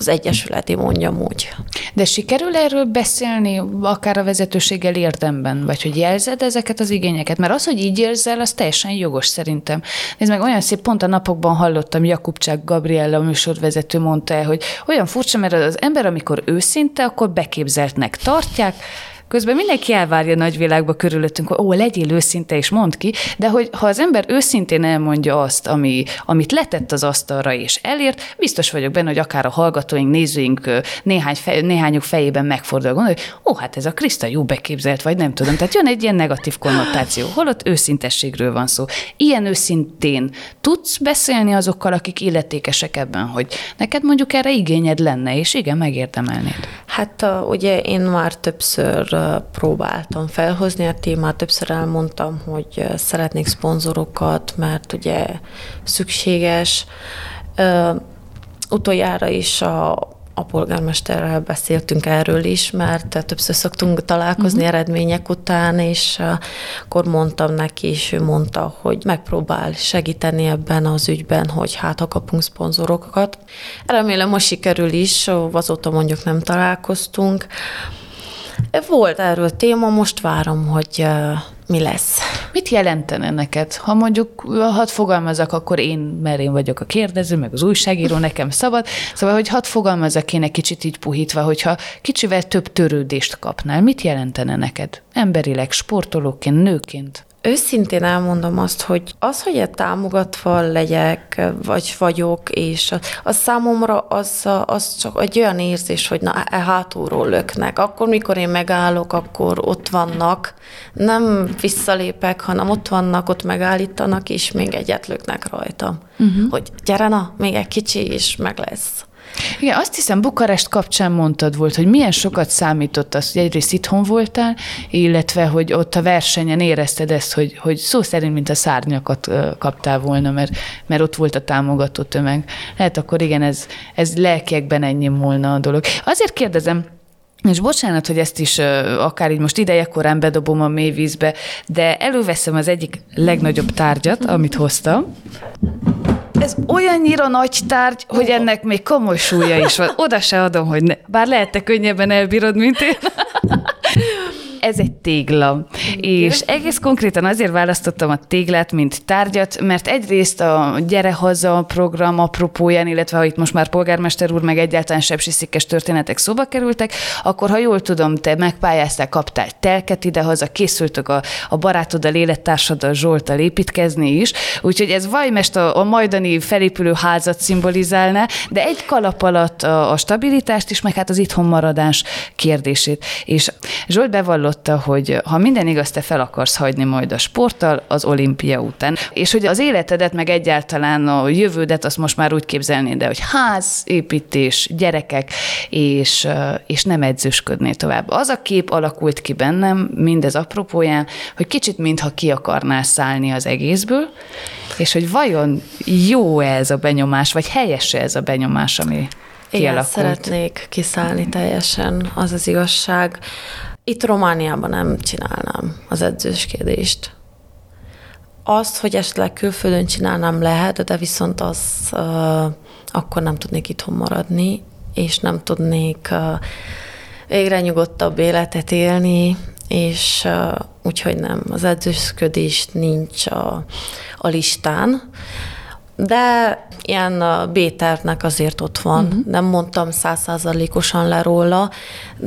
az Egyesületi mondjam úgy. De sikerül erről beszélni, akár a vezetőséggel érdemben, vagy hogy jelzed ezeket az igényeket? Mert az, hogy így érzel, az teljesen jogos szerintem. Nézd meg, olyan szép, pont a napokban hallottam Jakubcsák Gabriella műsorvezető mondta el, hogy olyan furcsa, mert az ember, amikor őszinte, akkor beképzeltnek tartják, Közben mindenki elvárja nagyvilágba körülöttünk, hogy ó, legyél őszinte és mondd ki, de hogy ha az ember őszintén elmondja azt, ami, amit letett az asztalra és elért, biztos vagyok benne, hogy akár a hallgatóink, nézőink néhány fej, néhányuk fejében megfordul gondolni, hogy ó, hát ez a Kriszta jó beképzelt, vagy nem tudom. Tehát jön egy ilyen negatív konnotáció, holott őszintességről van szó. Ilyen őszintén tudsz beszélni azokkal, akik illetékesek ebben, hogy neked mondjuk erre igényed lenne, és igen, megérdemelnéd. Hát ugye én már többször próbáltam felhozni a témát, többször elmondtam, hogy szeretnék szponzorokat, mert ugye szükséges. Utoljára is a a polgármesterrel beszéltünk erről is, mert többször szoktunk találkozni uh-huh. eredmények után, és akkor mondtam neki, és ő mondta, hogy megpróbál segíteni ebben az ügyben, hogy hát ha kapunk szponzorokat. Remélem most sikerül is, azóta mondjuk nem találkoztunk. Volt erről téma, most várom, hogy mi lesz. Mit jelentene neked? Ha mondjuk, hadd fogalmazok, akkor én, mert én vagyok a kérdező, meg az újságíró, nekem szabad. Szóval, hogy hadd fogalmazok egy kicsit így puhítva, hogyha kicsivel több törődést kapnál, mit jelentene neked? Emberileg, sportolóként, nőként? Őszintén elmondom azt, hogy az, hogy egy támogatva legyek, vagy vagyok, és az számomra az, az csak egy olyan érzés, hogy na, e hátulról löknek. Akkor, mikor én megállok, akkor ott vannak, nem visszalépek, hanem ott vannak, ott megállítanak, és még egyet löknek rajta. Uh-huh. Hogy gyere na, még egy kicsi, és meg lesz. Igen, azt hiszem Bukarest kapcsán mondtad volt, hogy milyen sokat számított az, hogy egyrészt itthon voltál, illetve hogy ott a versenyen érezted ezt, hogy, hogy szó szerint, mint a szárnyakat kaptál volna, mert, mert ott volt a támogató tömeg. Lehet akkor igen, ez, ez lelkiekben ennyi volna a dolog. Azért kérdezem, és bocsánat, hogy ezt is akár így most idejekorán bedobom a mély vízbe, de előveszem az egyik legnagyobb tárgyat, amit hoztam ez olyannyira nagy tárgy, hogy ennek még komoly súlya is van. Oda se adom, hogy ne. Bár lehet te könnyebben elbírod, mint én. Ez egy tégla. És egész konkrétan azért választottam a téglát, mint tárgyat, mert egyrészt a Gyere Haza program apropóján, illetve ha itt most már polgármester úr, meg egyáltalán sepsiszikes történetek szóba kerültek, akkor ha jól tudom, te megpályáztál, kaptál telket ide-haza, készültök a, a barátoddal, élettársaddal, Zsoltal építkezni is, úgyhogy ez vajmest a, a majdani felépülő házat szimbolizálná, de egy kalap alatt a, a stabilitást is, meg hát az itthon maradás kérdését. És Zsolt bevallott hallotta, hogy ha minden igaz, te fel akarsz hagyni majd a sporttal az olimpia után. És hogy az életedet, meg egyáltalán a jövődet azt most már úgy képzelnéd, de hogy ház, építés, gyerekek, és, és nem edzősködnél tovább. Az a kép alakult ki bennem, mindez apropóján, hogy kicsit mintha ki akarnál szállni az egészből, és hogy vajon jó ez a benyomás, vagy helyes ez a benyomás, ami igen, kialakult. szeretnék kiszállni teljesen, az az igazság. Itt Romániában nem csinálnám az edzőskedést. Azt, hogy esetleg külföldön csinálnám lehet, de viszont az uh, akkor nem tudnék itthon maradni, és nem tudnék uh, végre nyugodtabb életet élni, és uh, úgyhogy nem, az edzősködés nincs a, a listán. De ilyen B-tervnek azért ott van. Uh-huh. Nem mondtam százszázalékosan le róla,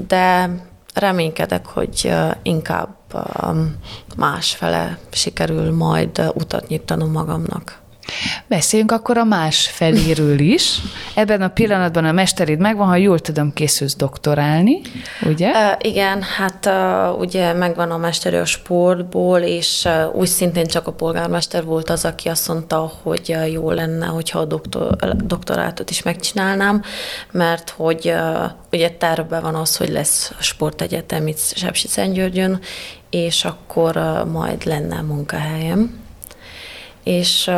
de reménykedek, hogy inkább másfele sikerül majd utat nyitanom magamnak. Beszéljünk akkor a más feléről is. Ebben a pillanatban a mesterid megvan, ha jól tudom, készülsz doktorálni, ugye? Uh, igen, hát uh, ugye megvan a mesteri a sportból, és uh, úgy szintén csak a polgármester volt az, aki azt mondta, hogy uh, jó lenne, hogyha a doktor, doktorátot is megcsinálnám, mert hogy uh, ugye tervben van az, hogy lesz sportegyetem itt Sepsiszentgyörgyön, és akkor uh, majd lenne munkahelyem és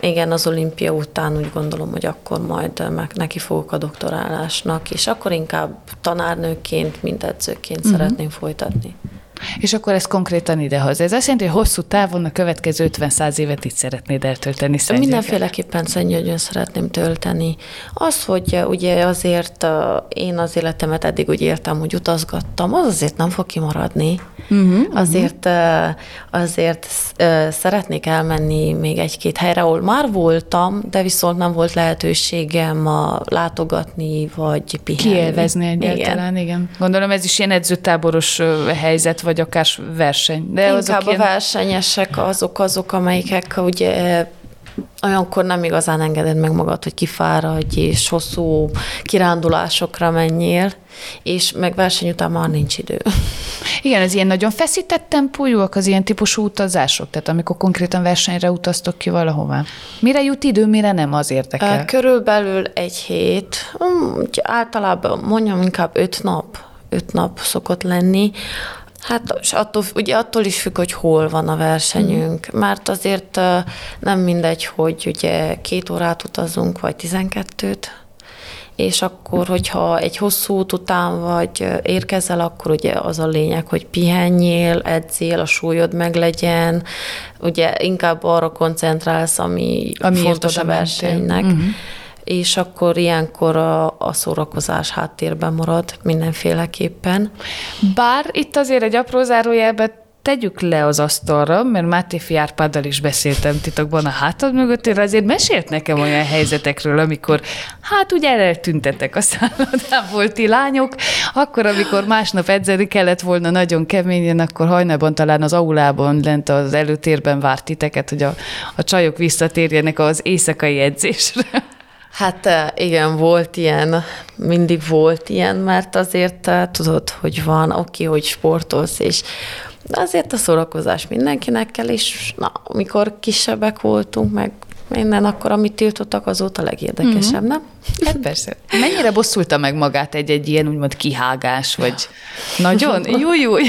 igen, az olimpia után úgy gondolom, hogy akkor majd meg neki fogok a doktorálásnak, és akkor inkább tanárnőként, mint edzőként uh-huh. szeretném folytatni. És akkor ez konkrétan idehoz. Ez azt jelenti, hogy hosszú távon a következő 50-100 évet itt szeretnéd eltölteni Szentgyörgyön? Mindenféleképpen Szentgyörgyön szeretném tölteni. Az, hogy uh, ugye azért uh, én az életemet eddig úgy éltem, hogy utazgattam, az azért nem fog kimaradni. Uh-huh, azért, uh, azért szeretnék elmenni még egy-két helyre, ahol már voltam, de viszont nem volt lehetőségem a látogatni, vagy pihenni. Kielvezni egyáltalán, igen. igen. Gondolom ez is ilyen edzőtáboros helyzet, vagy akár verseny. De Inkább azok a ilyen... versenyesek azok azok, amelyek ugye olyankor nem igazán engeded meg magad, hogy kifáradj, és hosszú kirándulásokra menjél, és meg verseny után már nincs idő. [laughs] Igen, ez ilyen nagyon feszített tempójúak az ilyen típusú utazások, tehát amikor konkrétan versenyre utaztok ki valahová. Mire jut idő, mire nem, az érdekel? Körülbelül egy hét, hm, általában mondjam inkább öt nap, öt nap szokott lenni. Hát és attól, ugye attól is függ, hogy hol van a versenyünk, mm. mert azért nem mindegy, hogy ugye két órát utazunk, vagy tizenkettőt, és akkor, hogyha egy hosszú út után vagy érkezel, akkor ugye az a lényeg, hogy pihenjél, edzél, a súlyod meglegyen, ugye inkább arra koncentrálsz, ami, ami fontos a versenynek. Uh-huh és akkor ilyenkor a, a szórakozás háttérben marad mindenféleképpen. Bár itt azért egy apró zárójelbe tegyük le az asztalra, mert Máté Árpáddal is beszéltem titokban a hátad mögöttére, azért mesélt nekem olyan helyzetekről, amikor hát ugye eltüntetek a szállodán ti lányok, akkor, amikor másnap edzeni kellett volna nagyon keményen, akkor hajnalban talán az aulában lent az előtérben várt titeket, hogy a, a csajok visszatérjenek az éjszakai edzésre. Hát igen, volt ilyen, mindig volt ilyen, mert azért tudod, hogy van, oké, hogy sportolsz, és azért a szórakozás mindenkinek kell, és na, amikor kisebbek voltunk, meg minden, akkor amit tiltottak, azóta legérdekesebb, mm-hmm. nem? Hát persze. Mennyire bosszulta meg magát egy-egy ilyen úgymond kihágás, vagy nagyon? [laughs] Júj, júj.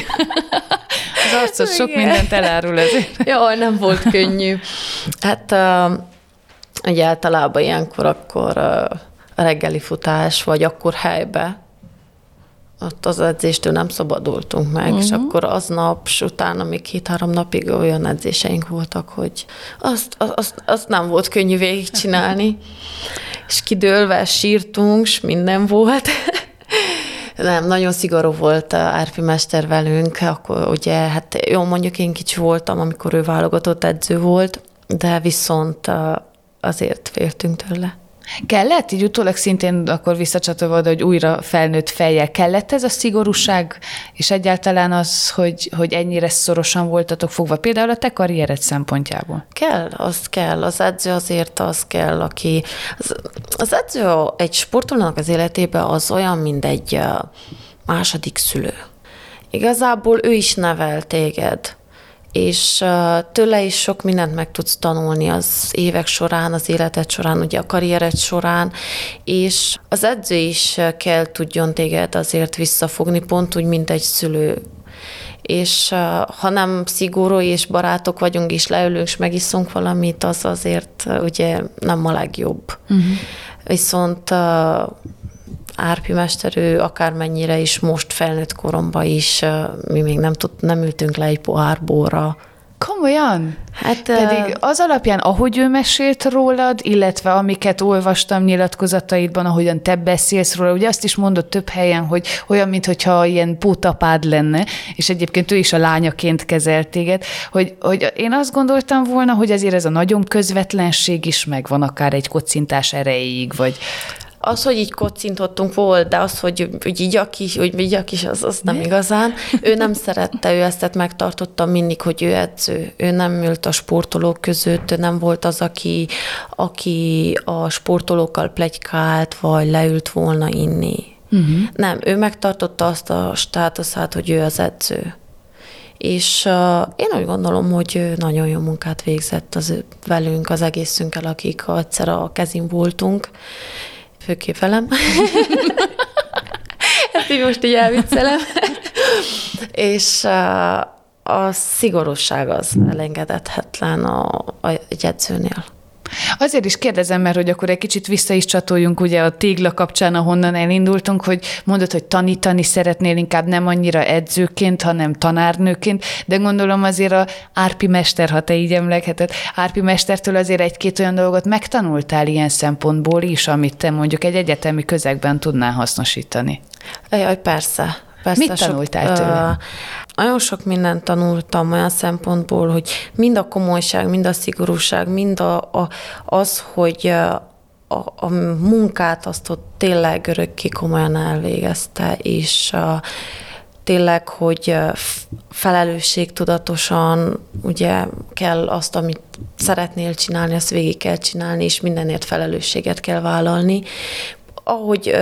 Az arcod sok mindent elárul ezért. Jó, nem volt könnyű. Hát Ugye általában ilyenkor akkor a reggeli futás, vagy akkor helybe, ott az edzéstől nem szabadultunk meg, uh-huh. és mhm. akkor aznap, és utána még két-három napig olyan edzéseink voltak, hogy azt, azt, azt nem volt könnyű végigcsinálni, és kidőlve sírtunk, és minden volt. [laughs] Nem, nagyon szigorú volt Árpi mester velünk, akkor ugye, hát jó, mondjuk én kicsi voltam, amikor ő válogatott edző volt, de viszont azért féltünk tőle. Kellett, így utólag szintén akkor visszacsatolva, hogy újra felnőtt fejjel kellett ez a szigorúság, és egyáltalán az, hogy, hogy ennyire szorosan voltatok fogva, például a te karriered szempontjából? Kell, az kell. Az edző azért az kell, aki... Az, az edző egy sportolónak az életében az olyan, mint egy második szülő. Igazából ő is nevel téged és tőle is sok mindent meg tudsz tanulni az évek során, az életed során, ugye a karriered során, és az edző is kell tudjon téged azért visszafogni, pont úgy, mint egy szülő és ha nem szigorú és barátok vagyunk, és leülünk, és megiszunk valamit, az azért ugye nem a legjobb. Uh-huh. Viszont Árpi mester, ő akármennyire is most felnőtt koromban is, mi még nem, tud, nem ültünk le egy pohárborra. Komolyan? Hát, Pedig az alapján, ahogy ő mesélt rólad, illetve amiket olvastam nyilatkozataidban, ahogyan te beszélsz róla, ugye azt is mondott több helyen, hogy olyan, mintha ilyen pótapád lenne, és egyébként ő is a lányaként kezelt téged, hogy, hogy én azt gondoltam volna, hogy azért ez a nagyon közvetlenség is megvan akár egy kocintás erejéig, vagy Az, hogy így kocintottunk volt, de az, hogy, hogy igyak is, hogy igyak is, az, az nem igazán. Ő nem szerette, ő ezt megtartotta mindig, hogy ő edző. Ő nem ült a sportolók között, ő nem volt az, aki, aki a sportolókkal plegykált, vagy leült volna inni. Uh-huh. Nem, ő megtartotta azt a státuszát, hogy ő az edző. És uh, én úgy gondolom, hogy nagyon jó munkát végzett az velünk, az egészünkkel, akik egyszer a kezin voltunk, főképp velem. [laughs] Ezt így most így elviccelem. és uh, a szigorúság az elengedhetetlen a, a, egy edzőnél. Azért is kérdezem, mert hogy akkor egy kicsit vissza is csatoljunk ugye a tégla kapcsán, ahonnan elindultunk, hogy mondod, hogy tanítani szeretnél inkább nem annyira edzőként, hanem tanárnőként, de gondolom azért a Árpi mester, ha te így emlegheted, Árpi mestertől azért egy-két olyan dolgot megtanultál ilyen szempontból is, amit te mondjuk egy egyetemi közegben tudnál hasznosítani. Jaj, persze. Persze, Mit tanultál sok, tőle? Nagyon sok mindent tanultam olyan szempontból, hogy mind a komolyság, mind a szigorúság, mind a, a, az, hogy a, a munkát azt ott tényleg örökké komolyan elvégezte, és a, tényleg, hogy felelősségtudatosan ugye kell azt, amit szeretnél csinálni, azt végig kell csinálni, és mindenért felelősséget kell vállalni ahogy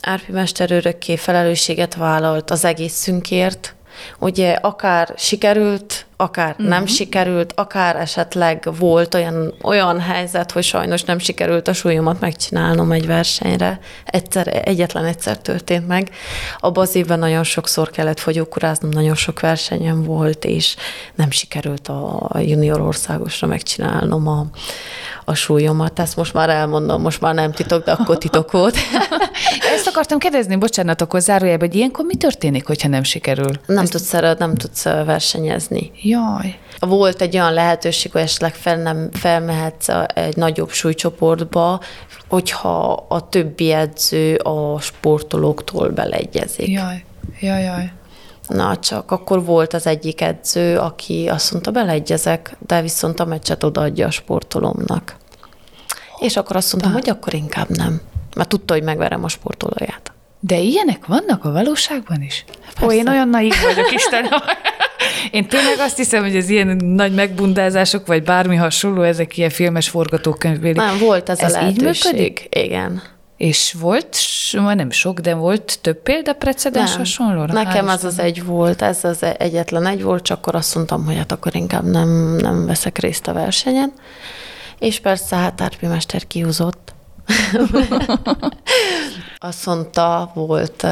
Árpi Mester örökké felelősséget vállalt az egészünkért, ugye akár sikerült, akár uh-huh. nem sikerült, akár esetleg volt olyan, olyan helyzet, hogy sajnos nem sikerült a súlyomat megcsinálnom egy versenyre. Egyszer, egyetlen egyszer történt meg. Abban az évben nagyon sokszor kellett fogyókuráznom, nagyon sok versenyem volt, és nem sikerült a junior országosra megcsinálnom a, a súlyomat. Ezt most már elmondom, most már nem titok, de akkor titok volt. [laughs] Ezt akartam kérdezni, bocsánat, akkor zárójelben, hogy ilyenkor mi történik, hogyha nem sikerül? Nem Ezt... tudsz, nem tudsz versenyezni. Jaj. Volt egy olyan lehetőség, hogy esetleg fel nem felmehetsz egy nagyobb súlycsoportba, hogyha a többi edző a sportolóktól beleegyezik. Jaj, jaj, jaj. Na, csak akkor volt az egyik edző, aki azt mondta, beleegyezek, de viszont a meccset odaadja a sportolomnak. És akkor azt mondtam, hogy akkor inkább nem. Mert tudta, hogy megverem a sportolóját. De ilyenek vannak a valóságban is? Persze. Ó, én olyan naív vagyok, Istenem. [laughs] Én tényleg azt hiszem, hogy ez ilyen nagy megbundázások, vagy bármi hasonló, ezek ilyen filmes forgatókönyvbéli. Nem, volt ez, ez a lehetőség. Így működik? Igen. És volt, nem sok, de volt több példa precedens hasonlóra? Nekem az az egy volt, ez az egyetlen egy volt, csak akkor azt mondtam, hogy hát akkor inkább nem, nem veszek részt a versenyen. És persze hát Árpi Mester kihúzott. [laughs] azt mondta, volt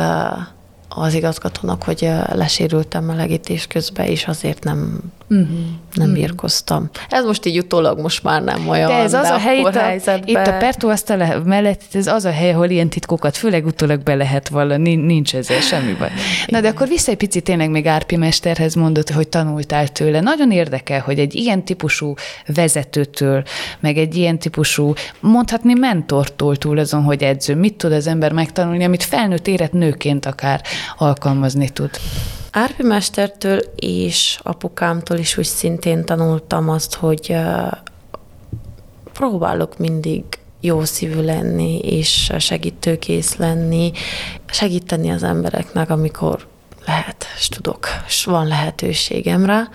az igazgatónak, hogy lesérültem melegítés közben, és azért nem, uh-huh. nem birkoztam. Ez most így utólag most már nem olyan, de ez az de a hely, itt a, helyzetben... itt a Pertó asztal mellett, ez az a hely, ahol ilyen titkokat főleg utólag be lehet vallani, nincs ezzel semmi baj. Na de akkor vissza egy picit tényleg még Árpi Mesterhez mondott, hogy tanultál tőle. Nagyon érdekel, hogy egy ilyen típusú vezetőtől, meg egy ilyen típusú, mondhatni mentortól túl azon, hogy edző, mit tud az ember megtanulni, amit felnőtt érett nőként akár alkalmazni tud. Árpi mestertől és apukámtól is úgy szintén tanultam azt, hogy próbálok mindig jó szívű lenni, és segítőkész lenni, segíteni az embereknek, amikor lehet, és tudok, és van lehetőségem rá.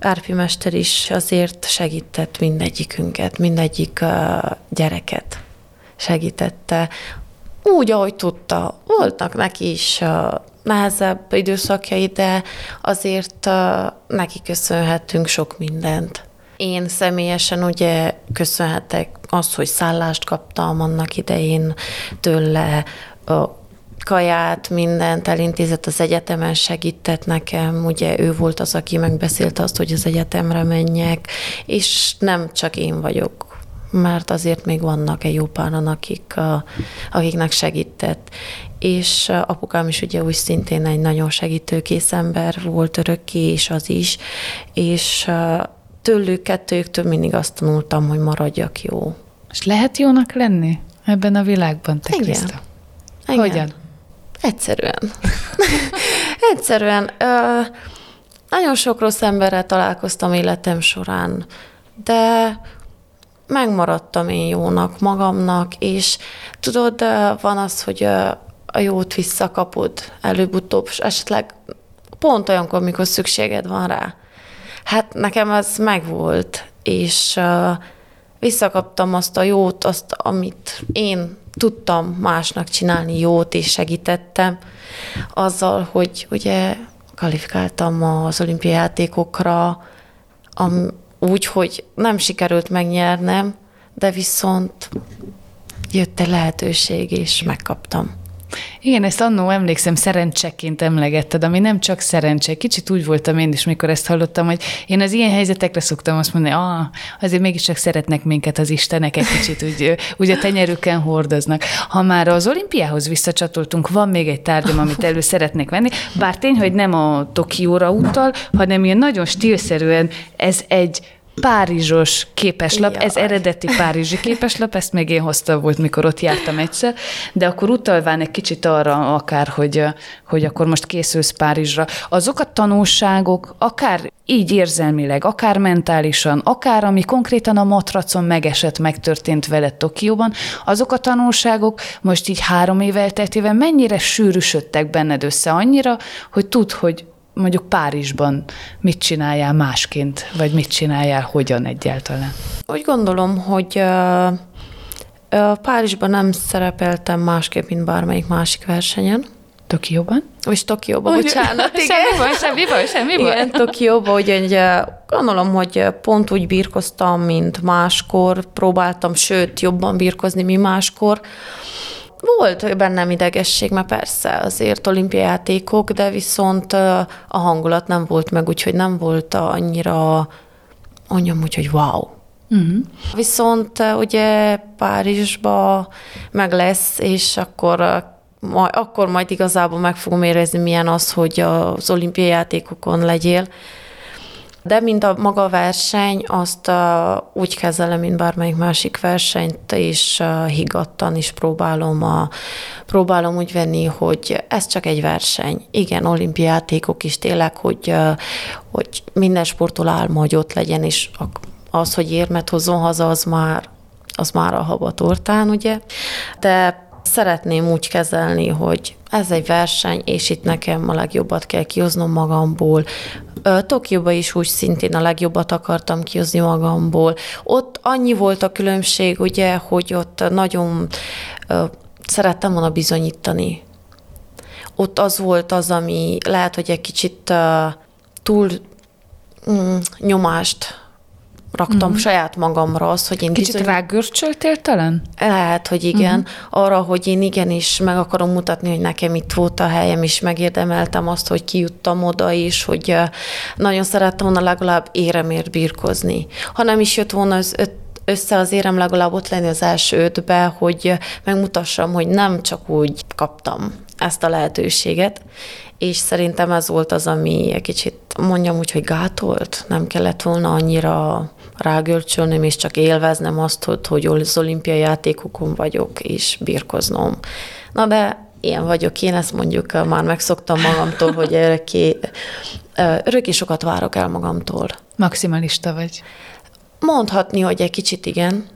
Árpi Mester is azért segített mindegyikünket, mindegyik gyereket segítette úgy, ahogy tudta. Voltak neki is nehezebb időszakjai, de azért neki köszönhetünk sok mindent. Én személyesen ugye köszönhetek az, hogy szállást kaptam annak idején tőle, kaját, mindent elintézett az egyetemen, segített nekem, ugye ő volt az, aki megbeszélte azt, hogy az egyetemre menjek, és nem csak én vagyok mert azért még vannak egy jó páran, akik, akiknek segített. És apukám is ugye úgy szintén egy nagyon segítőkész ember volt örökké, és az is, és tőlük, kettőjüktől mindig azt tanultam, hogy maradjak jó. És lehet jónak lenni ebben a világban, te Igen. Igen. Hogyan? Egyszerűen. [laughs] Egyszerűen. Ö, nagyon sok rossz emberrel találkoztam életem során, de megmaradtam én jónak magamnak, és tudod, van az, hogy a jót visszakapod előbb-utóbb, és esetleg pont olyankor, amikor szükséged van rá. Hát nekem ez megvolt, és visszakaptam azt a jót, azt, amit én tudtam másnak csinálni jót, és segítettem azzal, hogy ugye kvalifikáltam az olimpiai játékokra, am, úgy, hogy nem sikerült megnyernem, de viszont jött egy lehetőség, és megkaptam. Igen, ezt annó emlékszem, szerencseként emlegetted, ami nem csak szerencse. Kicsit úgy voltam én is, mikor ezt hallottam, hogy én az ilyen helyzetekre szoktam azt mondani, ah, azért mégiscsak szeretnek minket az Istenek, egy kicsit úgy, úgy a tenyerüken hordoznak. Ha már az olimpiához visszacsatoltunk, van még egy tárgyam, amit elő szeretnék venni, bár tény, hogy nem a Tokióra utal, hanem ilyen nagyon stílszerűen ez egy párizsos képeslap, Jaj. ez eredeti párizsi képeslap, ezt még én hoztam volt, mikor ott jártam egyszer, de akkor utalván egy kicsit arra akár, hogy, hogy akkor most készülsz Párizsra. Azok a tanulságok, akár így érzelmileg, akár mentálisan, akár ami konkrétan a matracon megesett, megtörtént veled Tokióban, azok a tanulságok most így három év elteltével mennyire sűrűsödtek benned össze annyira, hogy tud, hogy mondjuk Párizsban mit csináljál másként, vagy mit csináljál hogyan egyáltalán? Úgy gondolom, hogy Párizsban nem szerepeltem másképp, mint bármelyik másik versenyen. Tokióban? És Tokióban, oh, bocsánat. [laughs] Igen. Semmi baj, semmi baj, semmi baj. Igen, Tokióban, hogy egy, gondolom, hogy pont úgy birkoztam, mint máskor, próbáltam, sőt, jobban birkozni, mint máskor. Volt bennem idegesség, mert persze azért olimpiai játékok, de viszont a hangulat nem volt meg, úgyhogy nem volt annyira, mondjam úgy, hogy wow. Uh-huh. Viszont ugye Párizsba meg lesz, és akkor majd, akkor majd igazából meg fogom érezni, milyen az, hogy az olimpiai játékokon legyél. De mint a maga verseny, azt úgy kezelem, mint bármelyik másik versenyt, és higgadtan is próbálom, a, próbálom úgy venni, hogy ez csak egy verseny. Igen, olimpiátékok is tényleg, hogy, hogy minden sportol álma, hogy ott legyen, és az, hogy érmet hozzon haza, az már, az már a habatortán, ugye. De szeretném úgy kezelni, hogy ez egy verseny, és itt nekem a legjobbat kell kihoznom magamból. Tokióba is úgy szintén a legjobbat akartam kihozni magamból. Ott annyi volt a különbség, ugye, hogy ott nagyon szerettem volna bizonyítani. Ott az volt az, ami lehet, hogy egy kicsit túl mm, nyomást raktam uh-huh. saját magamra azt, hogy én Kicsit bizony... rágörcsöltél talán? Lehet, hogy igen. Uh-huh. Arra, hogy én igenis meg akarom mutatni, hogy nekem itt volt a helyem, és megérdemeltem azt, hogy kijuttam oda is, hogy nagyon szerettem volna legalább éremért birkozni. Ha nem is jött volna az öt össze az érem legalább ott lenni az első ötbe, hogy megmutassam, hogy nem csak úgy kaptam ezt a lehetőséget, és szerintem ez volt az, ami egy kicsit mondjam úgy, hogy gátolt, nem kellett volna annyira rágörcsölnöm, és csak élveznem azt, hogy, az olimpiai játékokon vagyok, és birkoznom. Na de ilyen vagyok én, ezt mondjuk már megszoktam magamtól, hogy [laughs] örökké, örökké sokat várok el magamtól. Maximalista vagy? Mondhatni, hogy egy kicsit igen,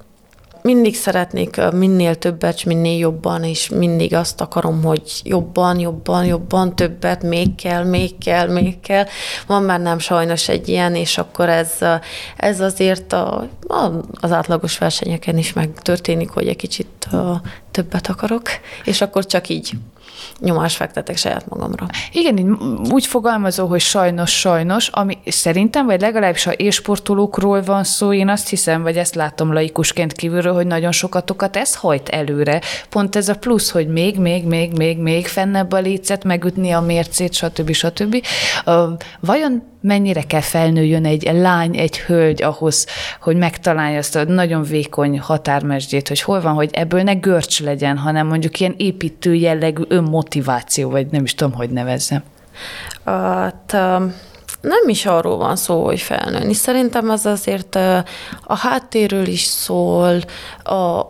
mindig szeretnék minél többet, minél jobban, és mindig azt akarom, hogy jobban, jobban, jobban, többet, még kell, még kell, még kell. Van már nem sajnos egy ilyen, és akkor ez, ez azért a, az átlagos versenyeken is megtörténik, hogy egy kicsit többet akarok, és akkor csak így nyomást fektetek saját magamra. Igen, úgy fogalmazó, hogy sajnos, sajnos, ami szerintem, vagy legalábbis ha élsportolókról van szó, én azt hiszem, vagy ezt látom laikusként kívülről, hogy nagyon sokatokat ez hajt előre. Pont ez a plusz, hogy még, még, még, még, még fennebb a lécet, megütni a mércét, stb. stb. Vajon mennyire kell felnőjön egy lány, egy hölgy ahhoz, hogy megtalálja azt a nagyon vékony határmesdjét, hogy hol van, hogy ebből ne görcs legyen, hanem mondjuk ilyen építő jellegű önmotiváció, vagy nem is tudom, hogy nevezzem. Hát, nem is arról van szó, hogy felnőni. Szerintem ez azért a háttérről is szól, a,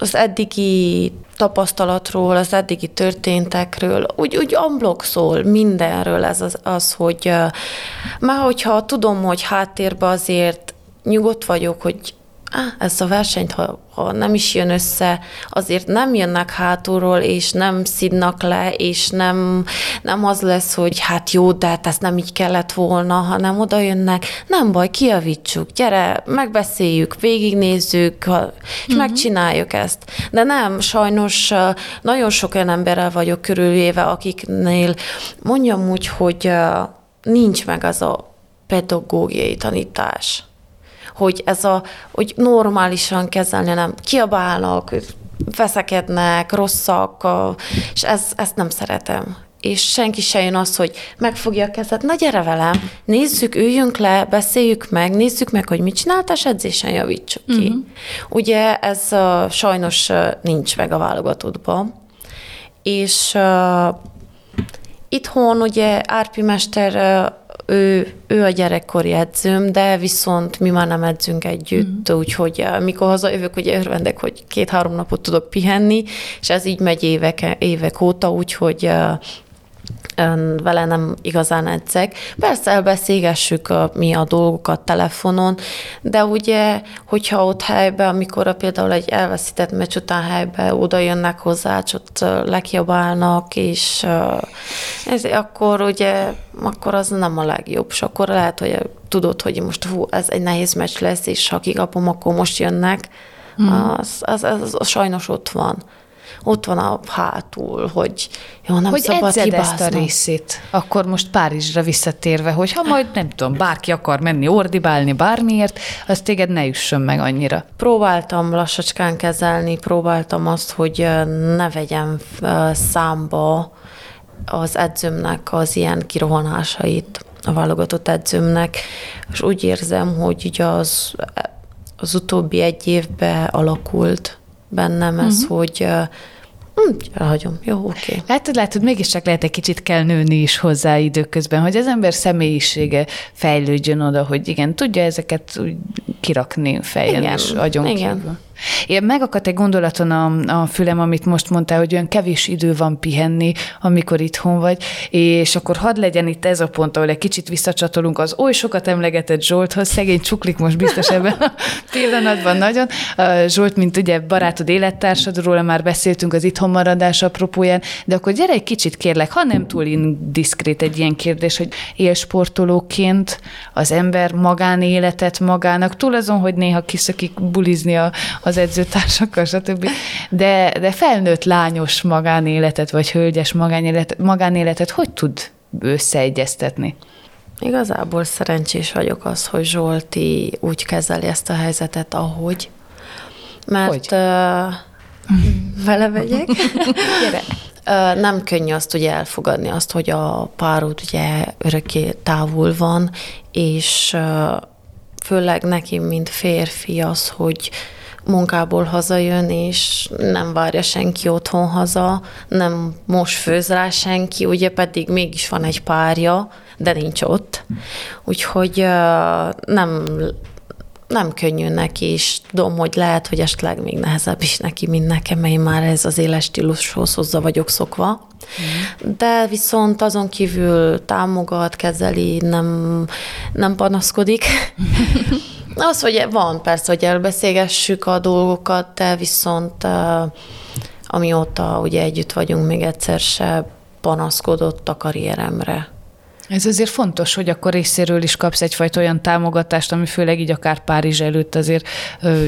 az eddigi tapasztalatról, az eddigi történtekről, úgy, úgy amblok szól mindenről ez az, az hogy már hogyha tudom, hogy háttérben azért nyugodt vagyok, hogy ezt a versenyt, ha, ha nem is jön össze, azért nem jönnek hátulról, és nem szidnak le, és nem, nem az lesz, hogy hát jó, de hát ezt nem így kellett volna, hanem oda jönnek, nem baj, kiavítsuk, gyere, megbeszéljük, végignézzük, és uh-huh. megcsináljuk ezt. De nem, sajnos nagyon sok olyan emberrel vagyok körülvéve, akiknél mondjam úgy, hogy nincs meg az a pedagógiai tanítás hogy ez a, hogy normálisan kezelni, nem kiabálnak, veszekednek, rosszak, és ez, ezt nem szeretem. És senki se jön az, hogy megfogja a kezed, na gyere velem, nézzük, üljünk le, beszéljük meg, nézzük meg, hogy mit csináltál, és edzésen javítsuk ki. Uh-huh. Ugye ez uh, sajnos uh, nincs meg a válogatottban. És uh, itthon ugye Árpi Mester uh, ő, ő a gyerekkori edzőm, de viszont mi már nem edzünk együtt, mm. úgyhogy eh, mikor hazajövök, ugye örvendek, hogy két-három napot tudok pihenni, és ez így megy évek, évek óta, úgyhogy eh, vele nem igazán edzek. Persze elbeszélgessük a, mi a dolgokat telefonon, de ugye, hogyha ott helyben, amikor a, például egy elveszített meccs után helyben oda jönnek hozzá, és ott lekiabálnak, és ez, akkor ugye, akkor az nem a legjobb, és akkor lehet, hogy tudod, hogy most hú, ez egy nehéz meccs lesz, és ha kikapom, akkor most jönnek, mm. az, az, az, az, az sajnos ott van ott van a hátul, hogy jó, nem hogy szabad hibáznom. ezt a részét, akkor most Párizsra visszatérve, hogy ha majd nem tudom, bárki akar menni ordibálni bármiért, az téged ne üssön meg annyira. Próbáltam lassacskán kezelni, próbáltam azt, hogy ne vegyem számba az edzőmnek az ilyen kirohanásait, a válogatott edzőmnek, és úgy érzem, hogy ugye az, az utóbbi egy évben alakult bennem ez, uh-huh. hogy Hm, elhagyom. Jó, oké. Okay. Látod, látod, mégiscsak lehet egy kicsit kell nőni is hozzá időközben, hogy az ember személyisége fejlődjön oda, hogy igen, tudja ezeket úgy kirakni fejjel igen, és agyon igen. kívül. Én megakadt egy gondolaton a, a fülem, amit most mondtál, hogy olyan kevés idő van pihenni, amikor itthon vagy, és akkor hadd legyen itt ez a pont, ahol egy kicsit visszacsatolunk az oly sokat emlegetett Zsolthoz, szegény csuklik most biztos ebben a [laughs] pillanatban nagyon. Zsolt, mint ugye barátod, élettársad, róla már beszéltünk az itthon maradás apropóján, de akkor gyere egy kicsit kérlek, ha nem túl indiszkrét egy ilyen kérdés, hogy élsportolóként az ember magánéletet magának, túl azon, hogy néha kiszakik bulizni a, a az edzőtársakkal, stb. De, de felnőtt lányos magánéletet, vagy hölgyes magánéletet, magánéletet hogy tud összeegyeztetni? Igazából szerencsés vagyok az, hogy Zsolti úgy kezeli ezt a helyzetet, ahogy. Mert hogy? Uh, vele vegyek. [laughs] Gyere. Nem könnyű azt ugye elfogadni, azt, hogy a párod ugye örökké távol van, és főleg neki, mint férfi az, hogy munkából hazajön, és nem várja senki otthon haza, nem most főz rá senki, ugye pedig mégis van egy párja, de nincs ott. Úgyhogy nem, nem könnyű neki, és tudom, hogy lehet, hogy esetleg még nehezebb is neki, mint nekem, mert én már ez az éles stílushoz hozzá vagyok szokva. Mm. De viszont azon kívül támogat, kezeli, nem, nem panaszkodik. [laughs] Az, hogy van persze, hogy elbeszélgessük a dolgokat, de viszont amióta ugye együtt vagyunk, még egyszer se panaszkodott a karrieremre. Ez azért fontos, hogy akkor részéről is kapsz egyfajta olyan támogatást, ami főleg így akár Párizs előtt azért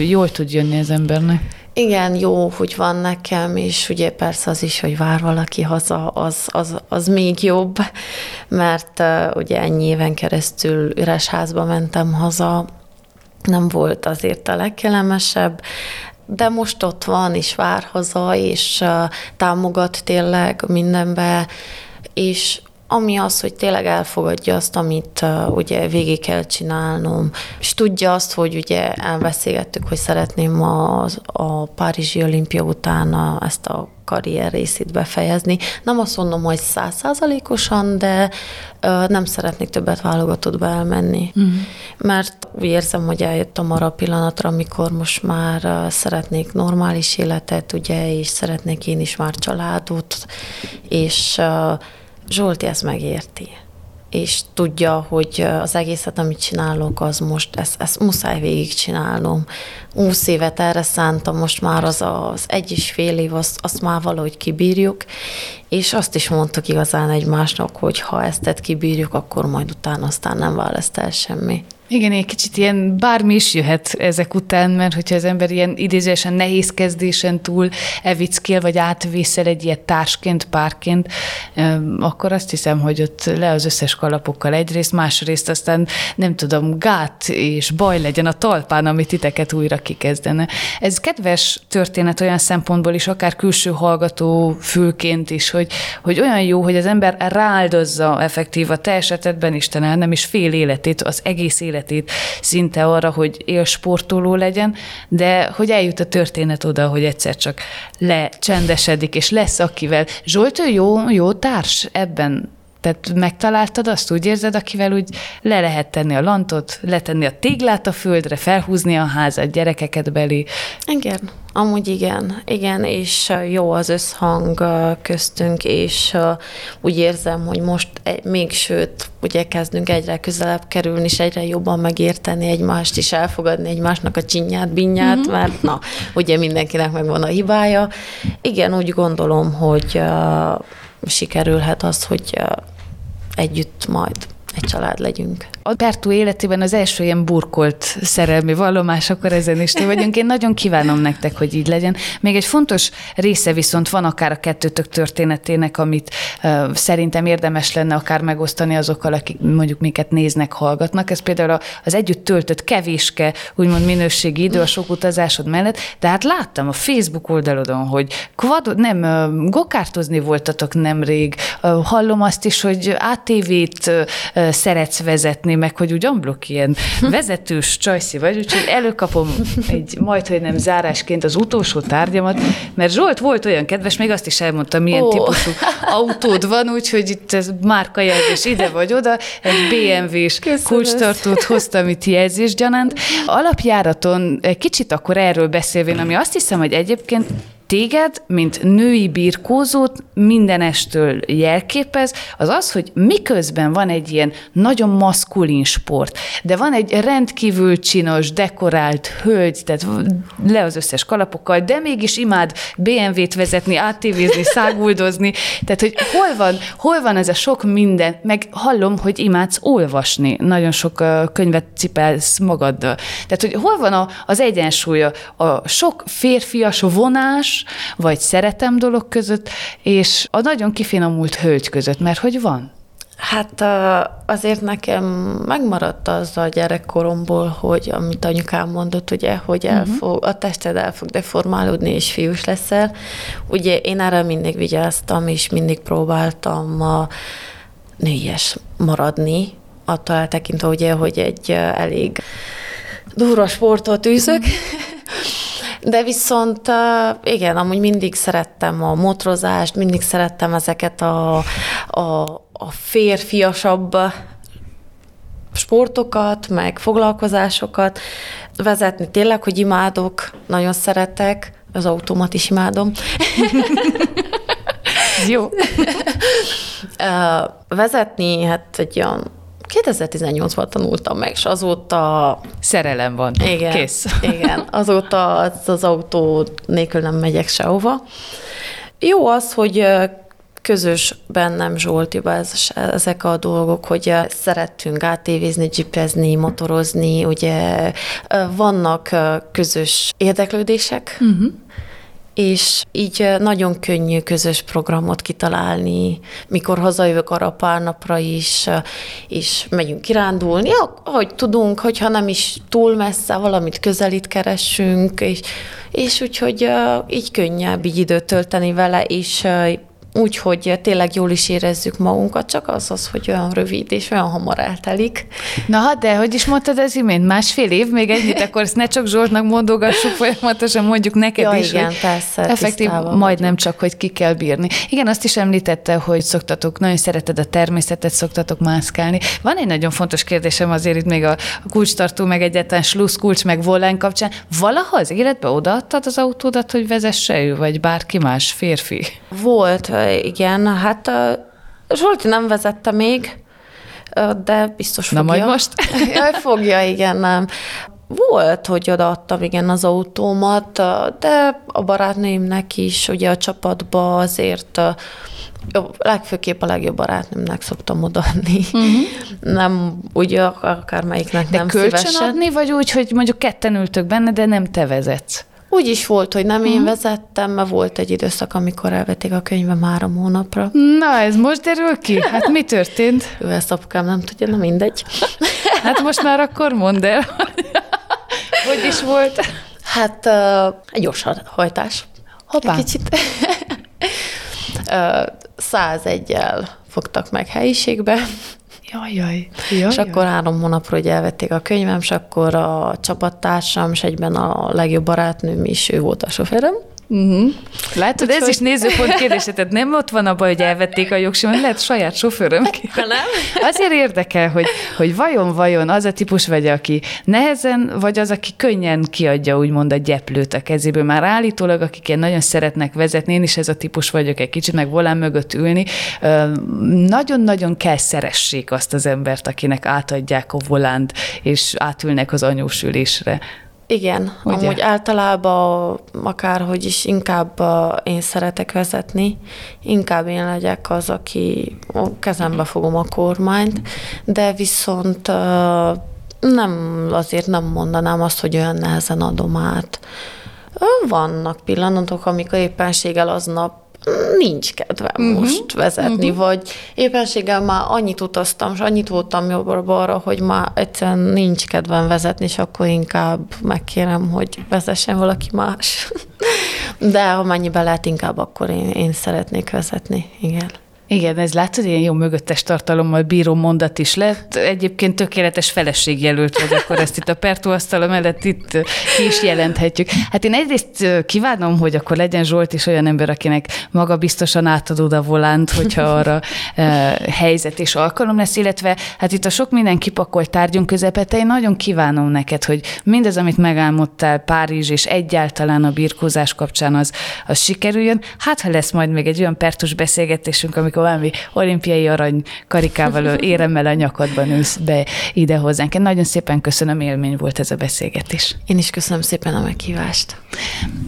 jól tud jönni az embernek. Igen, jó, hogy van nekem, és ugye persze az is, hogy vár valaki haza, az, az, az még jobb, mert uh, ugye ennyi éven keresztül üres házba mentem haza, nem volt azért a legkellemesebb, de most ott van, és vár haza, és uh, támogat tényleg mindenbe, és ami az, hogy tényleg elfogadja azt, amit uh, ugye végig kell csinálnom, és tudja azt, hogy ugye elbeszélgettük, hogy szeretném a, a Párizsi olimpia után ezt a karrier részét befejezni. Nem azt mondom, hogy százszázalékosan, de uh, nem szeretnék többet válogatottba elmenni. Uh-huh. Mert úgy érzem, hogy eljöttem arra a pillanatra, amikor most már uh, szeretnék normális életet, ugye, és szeretnék én is már családot, és uh, Zsolti ezt megérti. és tudja, hogy az egészet, amit csinálok, az most, ezt, ezt muszáj végigcsinálnom. 20 évet erre szántam, most már az az egy és fél év, azt, azt már valahogy kibírjuk, és azt is mondtuk igazán egymásnak, hogy ha ezt kibírjuk, akkor majd utána aztán nem választ el semmi. Igen, egy kicsit ilyen bármi is jöhet ezek után, mert hogyha az ember ilyen idézősen nehéz kezdésen túl evickél, vagy átvészel egy ilyet társként, párként, akkor azt hiszem, hogy ott le az összes kalapokkal egyrészt, másrészt aztán nem tudom, gát és baj legyen a talpán, amit titeket újra kikezdene. Ez kedves történet olyan szempontból is, akár külső hallgató fülként is, hogy, hogy olyan jó, hogy az ember rááldozza effektív a te esetedben, Isten el, nem is fél életét, az egész élet életét szinte arra, hogy élsportoló legyen, de hogy eljut a történet oda, hogy egyszer csak lecsendesedik, és lesz akivel. Zsolt, ő jó, jó társ ebben? Tehát megtaláltad azt, úgy érzed, akivel úgy le lehet tenni a lantot, letenni a téglát a földre, felhúzni a házat, gyerekeket beli. Igen, amúgy igen, igen, és jó az összhang köztünk, és úgy érzem, hogy most még sőt, ugye kezdünk egyre közelebb kerülni, és egyre jobban megérteni egymást, és elfogadni egymásnak a csinyát, binyát, mm-hmm. mert na, ugye mindenkinek megvan a hibája. Igen, úgy gondolom, hogy sikerülhet az, hogy együtt majd egy család legyünk. A Pertú életében az első ilyen burkolt szerelmi vallomás, akkor ezen is vagyunk. Én nagyon kívánom nektek, hogy így legyen. Még egy fontos része viszont van akár a kettőtök történetének, amit uh, szerintem érdemes lenne akár megosztani azokkal, akik mondjuk minket néznek, hallgatnak. Ez például az együtt töltött kevéske, úgymond minőségi idő a sok utazásod mellett, de hát láttam a Facebook oldalodon, hogy quad, nem, uh, gokártozni voltatok nemrég. Uh, hallom azt is, hogy ATV-t szeretsz vezetni, mutatni meg, hogy úgy amblok ilyen [laughs] vezetős csajszi vagy, úgyhogy előkapom egy majd, hogy nem zárásként az utolsó tárgyamat, mert Zsolt volt olyan kedves, még azt is elmondta, milyen oh. típusú autód van, úgyhogy itt ez márkajelzés ide vagy oda, egy BMW-s kulcstartót hoztam itt jelzésgyanánt. Alapjáraton egy kicsit akkor erről beszélvén, ami azt hiszem, hogy egyébként téged, mint női birkózót mindenestől jelképez, az az, hogy miközben van egy ilyen nagyon maszkulin sport, de van egy rendkívül csinos, dekorált hölgy, tehát le az összes kalapokkal, de mégis imád BMW-t vezetni, áttévézni, száguldozni, tehát hogy hol van, hol van ez a sok minden, meg hallom, hogy imádsz olvasni, nagyon sok könyvet cipelsz magaddal. Tehát, hogy hol van a, az egyensúly, a sok férfias vonás, vagy szeretem dolog között, és a nagyon kifinomult hölgy között, mert hogy van? Hát azért nekem megmaradt az a gyerekkoromból, hogy amit anyukám mondott, ugye, hogy el uh-huh. fog, a tested el fog deformálódni, és fiús leszel. Ugye én erre mindig vigyáztam, és mindig próbáltam a nőies maradni, attól eltekintve, ugye, hogy egy elég durva sportot űzök, uh-huh. [laughs] De viszont igen, amúgy mindig szerettem a motorozást, mindig szerettem ezeket a, a, a férfiasabb sportokat, meg foglalkozásokat vezetni. Tényleg, hogy imádok, nagyon szeretek, az automat is imádom. Jó. vezetni, hát egy olyan 2018-ban tanultam meg, és azóta... Szerelem van. Igen. Kész. [laughs] Igen. Azóta az, az autó nélkül nem megyek sehova. Jó az, hogy közös bennem Zsoltiba ez, ezek a dolgok, hogy szerettünk átévézni, jipezni, motorozni, ugye vannak közös érdeklődések, uh-huh és így nagyon könnyű közös programot kitalálni, mikor hazajövök arra pár napra is, és megyünk kirándulni, ahogy tudunk, hogyha nem is túl messze, valamit közelít keressünk, és, és úgyhogy így könnyebb így időt tölteni vele, és úgy, hogy tényleg jól is érezzük magunkat, csak az az, hogy olyan rövid és olyan hamar eltelik. Na hát, de hogy is mondtad az imént, másfél év, még ennyit, akkor ezt ne csak Zsoltnak mondogassuk folyamatosan, mondjuk neked ja, is. igen, persze. Effektív, majdnem csak, hogy ki kell bírni. Igen, azt is említette, hogy szoktatok, nagyon szereted a természetet, szoktatok mászkálni. Van egy nagyon fontos kérdésem azért itt még a kulcstartó, meg egyáltalán slusz kulcs, meg volán kapcsán. Valaha az életbe odaadtad az autódat, hogy vezesse ő, vagy bárki más férfi? Volt, igen, hát Zsolti nem vezette még, de biztos Na fogja. majd most? [laughs] Jaj, fogja, igen, nem. Volt, hogy odaadtam igen az autómat, de a barátnőimnek is, ugye a csapatba azért legfőképp a legjobb barátnőmnek szoktam odaadni. Uh-huh. [laughs] Nem úgy akármelyiknek de nem kölcsön szívesen. adni, vagy úgy, hogy mondjuk ketten ültök benne, de nem te vezetsz? Úgy is volt, hogy nem uh-huh. én vezettem, mert volt egy időszak, amikor elvették a könyvem három hónapra. Na, ez most derül ki? Hát mi történt? Ő ezt apukám nem tudja, na mindegy. [laughs] Hát most már akkor mondd el. [laughs] Hogy is volt? Hát uh, egy gyors hajtás. Hoppá. Kicsit. [laughs] uh, 101-el fogtak meg helyiségbe. Jaj, jaj. jaj és akkor három hónapra hogy elvették a könyvem, és akkor a csapattársam, és egyben a legjobb barátnőm is, ő volt a sofőröm. Uh-huh. Látod, ez is nézőpont kérdése, tehát nem ott van a baj, hogy elvették a jogsimot, lehet saját sofőröm. Nem? Azért érdekel, hogy, hogy vajon, vajon az a típus vagy, aki nehezen, vagy az, aki könnyen kiadja úgymond a gyeplőt a kezéből. Már állítólag, akik ilyen nagyon szeretnek vezetni, én is ez a típus vagyok egy kicsit, meg volán mögött ülni, nagyon-nagyon kell szeressék azt az embert, akinek átadják a volánt, és átülnek az anyós ülésre. Igen, Ugye? amúgy általában akárhogy is inkább én szeretek vezetni, inkább én legyek az, aki kezembe fogom a kormányt, de viszont nem, azért nem mondanám azt, hogy olyan nehezen adom át. Vannak pillanatok, amikor éppenséggel aznap nincs kedvem uh-huh. most vezetni, uh-huh. vagy éppenséggel már annyit utaztam, és annyit voltam jobbra-balra, hogy már egyszerűen nincs kedvem vezetni, és akkor inkább megkérem, hogy vezessen valaki más. [laughs] De ha mennyibe lehet, inkább akkor én, én szeretnék vezetni, igen. Igen, ez látod, ilyen jó mögöttes tartalommal bíró mondat is lett. Egyébként tökéletes feleségjelölt vagy, akkor ezt itt a Pertó asztala mellett itt ki is jelenthetjük. Hát én egyrészt kívánom, hogy akkor legyen Zsolt is olyan ember, akinek maga biztosan átadod a volánt, hogyha arra e, helyzet és alkalom lesz, illetve hát itt a sok minden kipakolt tárgyunk közepette, én nagyon kívánom neked, hogy mindez, amit megálmodtál Párizs és egyáltalán a birkózás kapcsán az, az sikerüljön. Hát, ha lesz majd még egy olyan pertus beszélgetésünk, amikor valami olimpiai arany karikával, éremmel a nyakadban ülsz be ide hozzánk. Én nagyon szépen köszönöm, élmény volt ez a beszélgetés. Én is köszönöm szépen a meghívást.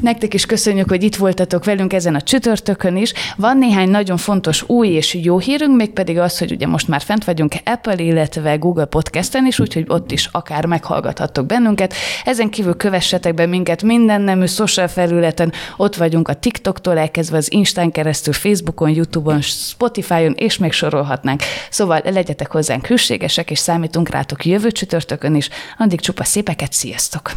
Nektek is köszönjük, hogy itt voltatok velünk ezen a csütörtökön is. Van néhány nagyon fontos új és jó hírünk, mégpedig az, hogy ugye most már fent vagyunk Apple, illetve Google Podcasten is, úgyhogy ott is akár meghallgathattok bennünket. Ezen kívül kövessetek be minket minden nemű social felületen, ott vagyunk a TikToktól elkezdve az Instán keresztül, Facebookon, YouTube-on, Spotify-on, és még sorolhatnánk. Szóval legyetek hozzánk hűségesek, és számítunk rátok jövő csütörtökön is. Addig csupa szépeket, sziasztok!